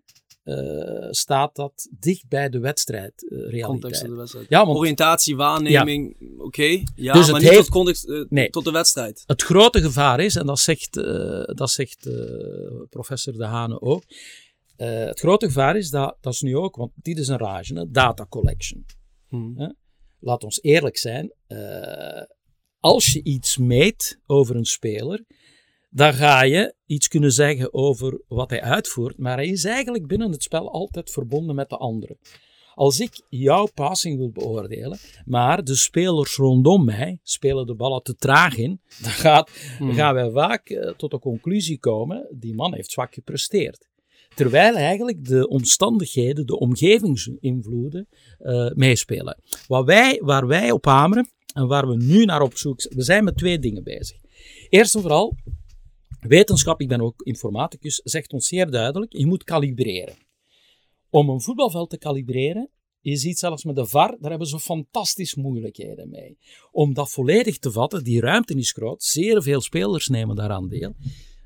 uh, staat dat dicht bij de wedstrijd uh, realiteit. Context van de wedstrijd. Ja, want, Oriëntatie, waarneming, ja. oké. Okay, ja, dus maar niet heeft, tot, context, uh, nee, tot de wedstrijd. Het grote gevaar is, en dat zegt, dat zegt professor De Hane ook, het grote gevaar is, dat, dat is nu ook, want dit is een rage, hè, data collection. Hmm. Laat ons eerlijk zijn, als je iets meet over een speler, dan ga je iets kunnen zeggen over wat hij uitvoert, maar hij is eigenlijk binnen het spel altijd verbonden met de anderen. Als ik jouw passing wil beoordelen, maar de spelers rondom mij spelen de ballen te traag in, dan, gaat, dan hmm. gaan wij vaak uh, tot de conclusie komen, die man heeft zwak gepresteerd. Terwijl eigenlijk de omstandigheden, de omgevingsinvloeden uh, meespelen. Wat wij, waar wij op hameren, en waar we nu naar op zoek zijn. We zijn met twee dingen bezig. Eerst en vooral, wetenschap, ik ben ook informaticus, zegt ons zeer duidelijk, je moet kalibreren. Om een voetbalveld te kalibreren, je ziet zelfs met de VAR, daar hebben ze fantastisch moeilijkheden mee. Om dat volledig te vatten, die ruimte is groot, zeer veel spelers nemen daaraan deel.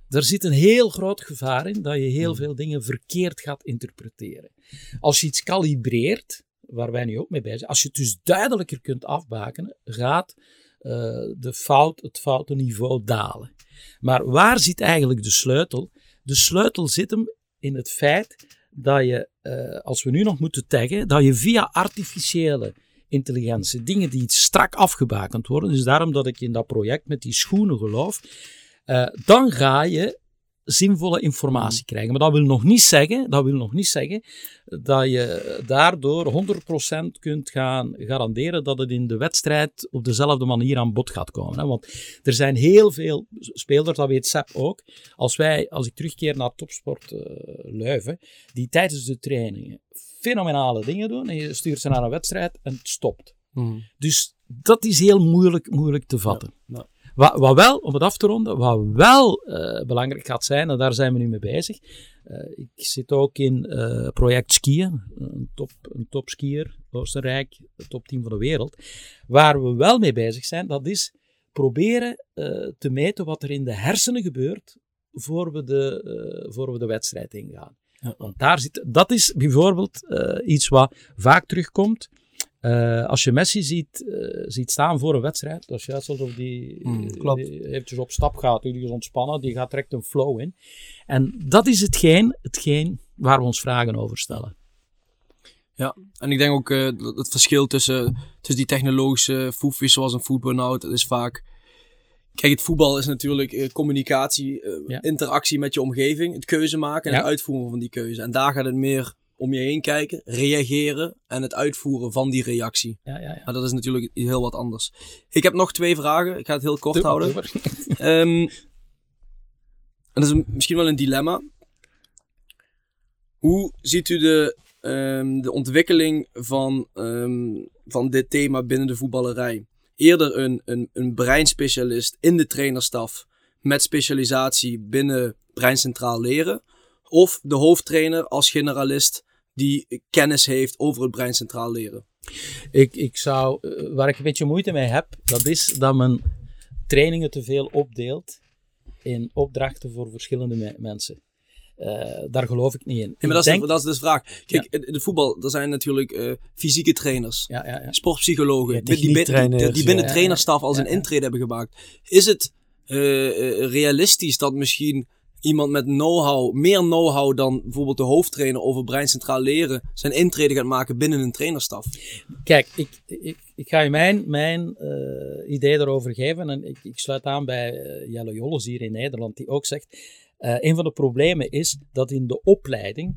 Er zit een heel groot gevaar in dat je heel veel dingen verkeerd gaat interpreteren. Als je iets kalibreert, waar wij nu ook mee bezig zijn, als je het dus duidelijker kunt afbakenen, gaat uh, de fout, het foute niveau dalen. Maar waar zit eigenlijk de sleutel? De sleutel zit hem in het feit dat je, uh, als we nu nog moeten taggen, dat je via artificiële intelligentie, dingen die strak afgebakend worden, dus daarom dat ik in dat project met die schoenen geloof, uh, dan ga je zinvolle informatie mm. krijgen. Maar dat wil nog niet zeggen, dat wil nog niet zeggen dat je daardoor 100% kunt gaan garanderen dat het in de wedstrijd op dezelfde manier aan bod gaat komen. Hè? Want er zijn heel veel spelers, dat weet Sepp ook. Als, wij, als ik terugkeer naar topsport uh, Leuven, die tijdens de trainingen fenomenale dingen doen en je stuurt ze naar een wedstrijd en het stopt. Mm. Dus dat is heel moeilijk, moeilijk te vatten. Ja, ja. Wat, wat, wel, om het af te ronden, wat wel uh, belangrijk gaat zijn, en daar zijn we nu mee bezig. Uh, ik zit ook in uh, project skiën, een, top, een topskier, Oostenrijk, de top 10 van de wereld. Waar we wel mee bezig zijn, dat is proberen te meten wat er in de hersenen gebeurt voor we de, voor we de wedstrijd ingaan. Ja. Want daar zit, dat is bijvoorbeeld iets wat vaak terugkomt. Uh, als je Messi ziet, uh, ziet staan voor een wedstrijd, dat is juist alsof die, mm, die eventjes op stap gaat, die is ontspannen, die gaat direct een flow in. En dat is hetgeen, hetgeen waar we ons vragen over stellen. En ik denk ook eh, dat het verschil tussen, tussen die technologische foefjes zoals een voetbalnoot, dat is vaak... Kijk, het voetbal is natuurlijk eh, communicatie, eh, Ja. interactie met je omgeving, het keuze maken en Ja. het uitvoeren van die keuze. En daar gaat het meer om je heen kijken, reageren en het uitvoeren van die reactie. Ja, ja, ja. Maar dat is natuurlijk heel wat anders. Ik heb nog twee vragen. Ik ga het heel kort Doe houden. *laughs* Ehm, en dat is een- misschien wel een dilemma. Hoe ziet u de, ehm, de ontwikkeling van, ehm, van dit thema binnen de voetballerij? Eerder een, een, een breinspecialist in de trainerstaf met specialisatie binnen breincentraal leren? Of de hoofdtrainer als generalist die kennis heeft over het breincentraal leren? Ik, ik zou, eh, waar ik een beetje moeite mee heb, dat is dat men trainingen te veel opdeelt in opdrachten voor verschillende me- mensen. Eh, daar geloof ik niet in. Maar dat is, denk- de, dat is dus de vraag. Kijk, in in het voetbal, er zijn natuurlijk eh, fysieke trainers. ja, sportpsychologen, die, die, binnen trainerstaf als een intrede hebben gemaakt. Is het eh, eh, realistisch dat misschien iemand met know-how, meer know-how dan bijvoorbeeld de hoofdtrainer over breincentraal leren, zijn intrede gaat maken binnen een trainerstaf? Kijk, ik, ik, ik ga je mijn, mijn eh, idee daarover geven. En ik, ik sluit aan bij eh, Jelle Jolles hier in Nederland, die ook zegt: eh, een van de problemen is dat in de opleiding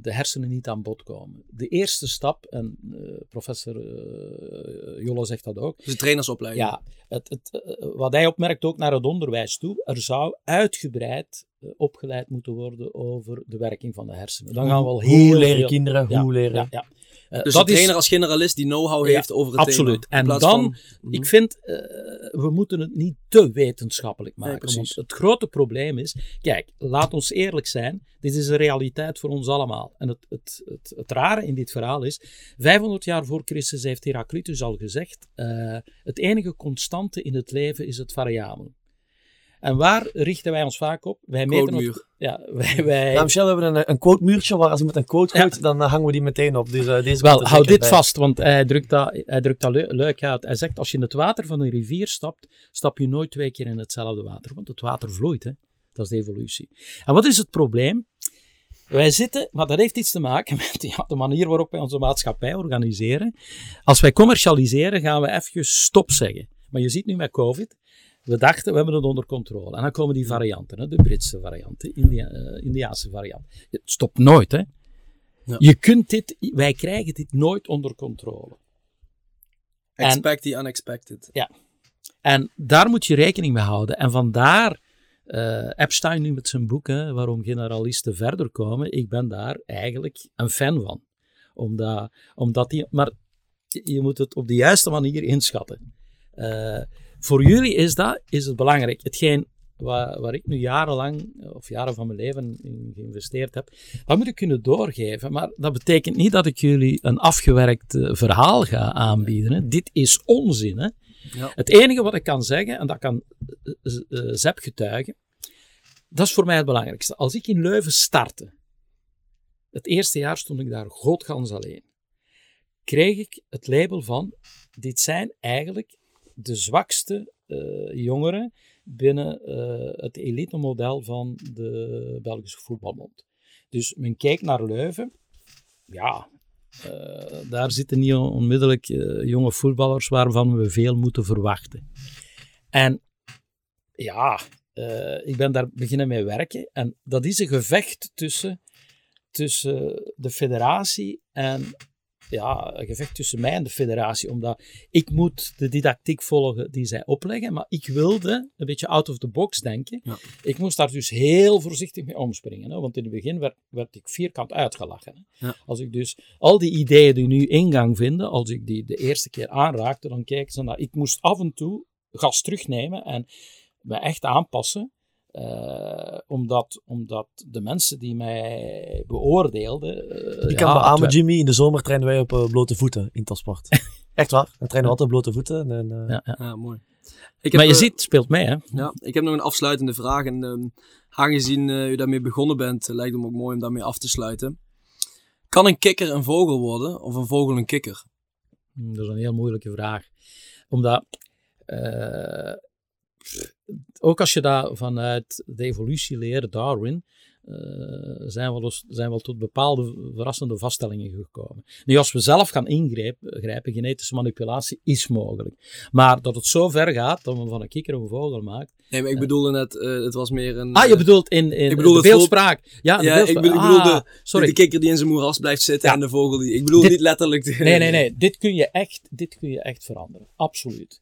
de hersenen niet aan bod komen. De eerste stap, en eh, professor eh Jolle zegt dat ook. Dus de trainersopleiding. Ja, het, het, eh, wat hij opmerkt ook naar het onderwijs toe, er zou uitgebreid eh, opgeleid moeten worden over de werking van de hersenen. Dan gaan we al heel Hoe leren veel- kinderen, Ja, hoe leren... Ja, ja. Eh, Dus dat de is- trainer als generalist die know-how Ja, heeft over het absoluut. thema. In En dan- van- Mhm. Ik vind, eh, we moeten het niet te wetenschappelijk maken. want het grote probleem is, kijk, laat ons eerlijk zijn, dit is een realiteit voor ons allemaal. En het, het, het, het rare in dit verhaal is, 500 jaar voor Christus heeft Heraclitus al gezegd, eh, het enige constante in het leven is het variabele. En waar richten wij ons vaak op? Wij meten het, Quotemuur. ja, wij, wij, Nou, Michel, we hebben een, een quote muurtje waar als iemand een quote Ja. gooit, dan eh, hangen we die meteen op. Dus eh, deze Wel, hou dit bij. vast, want hij drukt dat, hij drukt dat leu- leuk uit. Hij zegt, als je in het water van een rivier stapt, stap je nooit twee keer in hetzelfde water. Want het water vloeit, hè. Dat is de evolutie. En wat is het probleem? Wij zitten, maar dat heeft iets te maken *laughs* met ja, de manier waarop wij onze maatschappij organiseren. Als wij commercialiseren, gaan we even stop zeggen. Maar je ziet nu met COVID, we dachten, we hebben het onder controle. En dan komen die varianten, hè, de Britse variant, de India, eh, Indiaanse variant. Het stopt nooit, hè. Ja. Je kunt dit, wij krijgen dit nooit onder controle. En- Expect the unexpected. En daar moet je rekening mee houden. En vandaar eh Epstein nu met zijn boek, hè, waarom generalisten verder komen. Ik ben daar eigenlijk een fan van. Omdat, omdat die, maar je je moet het op de juiste manier inschatten. Eh, voor jullie is dat is het belangrijk. Hetgeen waar, waar ik nu jarenlang, of jaren van mijn leven in geïnvesteerd heb, dat moet ik kunnen doorgeven. Maar dat betekent niet dat ik jullie een afgewerkt eh, verhaal ga aanbieden. Hè. Dit is onzin. Hè. Ja. Het enige wat ik kan zeggen, en dat kan eh, eh, Zep getuigen, dat is voor mij het belangrijkste. Als ik in Leuven startte, het eerste jaar stond ik daar godgans alleen, kreeg ik het label van, dit zijn eigenlijk de zwakste eh, jongeren binnen eh, het elite model van de Belgische voetbalbond. Dus men keek naar Leuven, ja, eh, daar zitten niet onmiddellijk jonge voetballers waarvan we veel moeten verwachten. En ja, ik ben daar beginnen mee werken. En dat is een gevecht tussen, tussen de federatie en ja, een gevecht tussen mij en de federatie. Omdat ik moet de didactiek volgen die zij opleggen, maar ik wilde een beetje out of the box denken. Ja. Ik moest daar dus heel voorzichtig mee omspringen. Hè? Want in het begin werd, werd ik vierkant uitgelachen. Hè? Ja. Als ik dus al die ideeën die nu ingang vinden, als ik die de eerste keer aanraakte, dan kijken ze naar. Ik moest af en toe gas terugnemen en me echt aanpassen. Eh, omdat, omdat de mensen die mij beoordeelden. eh, Ik kan ja, beamen, Jimmy, in de zomer trainen wij op eh, blote voeten in Topsport. *laughs* Echt waar, dan trainen we altijd op blote voeten. En, eh, Ja, ja. Ja, mooi. Ik Maar je eh, ziet, het speelt mee, hè? Ja, ik heb nog een afsluitende vraag. En ehm, aangezien eh, u daarmee begonnen bent, eh, lijkt het me ook mooi om daarmee af te sluiten. Kan een kikker een vogel worden of een vogel een kikker? Hmm, Dat is een heel moeilijke vraag. Omdat, eh, ook als je dat vanuit de evolutie leert, Darwin, uh, zijn, wel, zijn wel tot bepaalde verrassende vaststellingen gekomen. Nu, als we zelf gaan ingrijpen, genetische manipulatie is mogelijk. Maar dat het zo ver gaat dat men van een kikker een vogel maakt. Nee, maar ik bedoelde net, uh, het was meer een. Ah, je bedoelt in, in ik bedoel de beeldspraak. Ja, de ja beeldspraak. ik, bedoelde ah, sorry. de kikker die in zijn moeras blijft zitten ja. en de vogel die. Ik bedoel dit, niet letterlijk. De, nee, nee, nee. Dit kun je echt, dit kun je echt veranderen. Absoluut.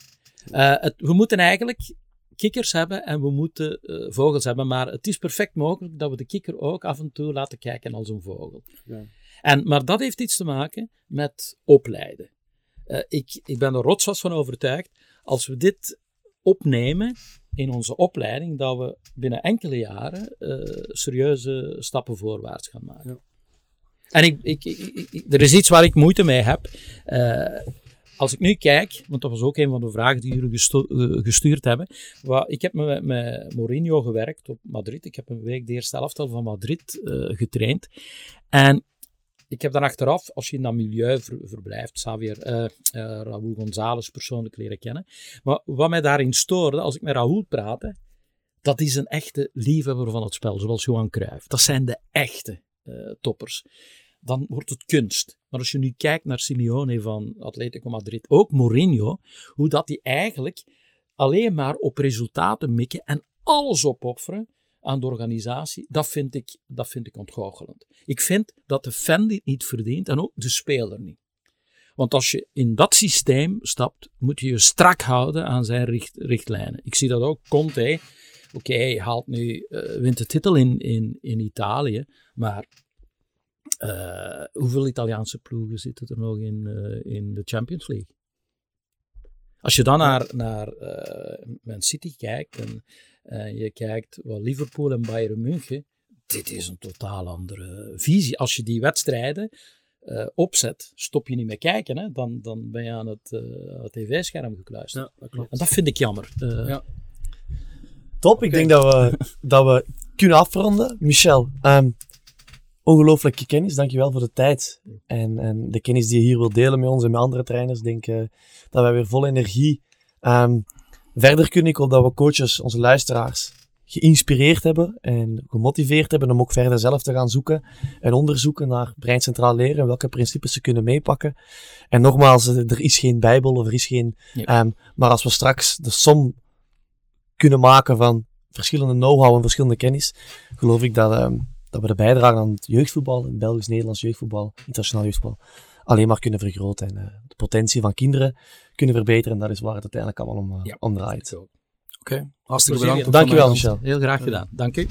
Uh, het, we moeten eigenlijk kikkers hebben en we moeten uh, vogels hebben. Maar het is perfect mogelijk dat we de kikker ook af en toe laten kijken als een vogel. Ja. En, maar dat heeft iets te maken met opleiden. Uh, ik, ik ben er rotsvast van overtuigd. Als we dit opnemen in onze opleiding, dat we binnen enkele jaren uh, serieuze stappen voorwaarts gaan maken. Ja. En ik, ik, ik, er is iets waar ik moeite mee heb. Als ik nu kijk, want dat was ook een van de vragen die jullie eh, gestuurd hebben. Wat, ik heb met, met Mourinho gewerkt op Madrid. Ik heb een week de eerste elftal van Madrid uh, getraind. En ik heb dan achteraf, als je in dat milieu verblijft, Xavier, uh, uh, Raúl González persoonlijk leren kennen. Maar wat mij daarin stoorde, als ik met Raúl praatte, dat is een echte liefhebber van het spel, zoals Johan Cruijff. Dat zijn de echte uh, toppers dan wordt het kunst. Maar als je nu kijkt naar Simeone van Atletico Madrid, ook Mourinho, hoe dat die eigenlijk alleen maar op resultaten mikken en alles opofferen aan de organisatie, dat vind ik, dat vind ik ontgoochelend. Ik vind dat de fan dit niet verdient en ook de speler niet. Want als je in dat systeem stapt, moet je je strak houden aan zijn richt, richtlijnen. Ik zie dat ook. Conte, oké, hij haalt nu, uh, wint de titel in, in, in Italië, maar uh, hoeveel Italiaanse ploegen zitten er nog in, uh, in de Champions League? Als je dan naar, naar uh, Man City kijkt en je kijkt wat Liverpool en Bayern München, dit is een totaal andere visie. Als je die wedstrijden opzet, stop je niet meer kijken, hè? Dan, dan ben je aan het, het tv-scherm gekluisterd. Ja, dat klopt. En dat vind ik jammer. ja. Top, ik denk dat we, dat we kunnen afronden. Michel, um, ongelooflijke kennis. Dankjewel voor de tijd. En, en de kennis die je hier wilt delen met ons en met andere trainers. Ik denk uh, dat wij weer vol energie um, verder kunnen. Ik hoop dat we coaches, onze luisteraars, geïnspireerd hebben en gemotiveerd hebben om ook verder zelf te gaan zoeken en onderzoeken naar breincentraal leren en welke principes ze kunnen meepakken. En nogmaals, er is geen bijbel of er is geen... Ja. Um, maar als we straks de som kunnen maken van verschillende know-how en verschillende kennis, geloof ik dat... Um, dat we de bijdrage aan het jeugdvoetbal, het Belgisch-Nederlands jeugdvoetbal, internationaal jeugdvoetbal, alleen maar kunnen vergroten en uh, de potentie van kinderen kunnen verbeteren. En dat is waar het uiteindelijk allemaal om, uh, ja, om draait. Oké, okay. hartstikke bedankt. Dankjewel, Michel. Heel graag gedaan. Dank u.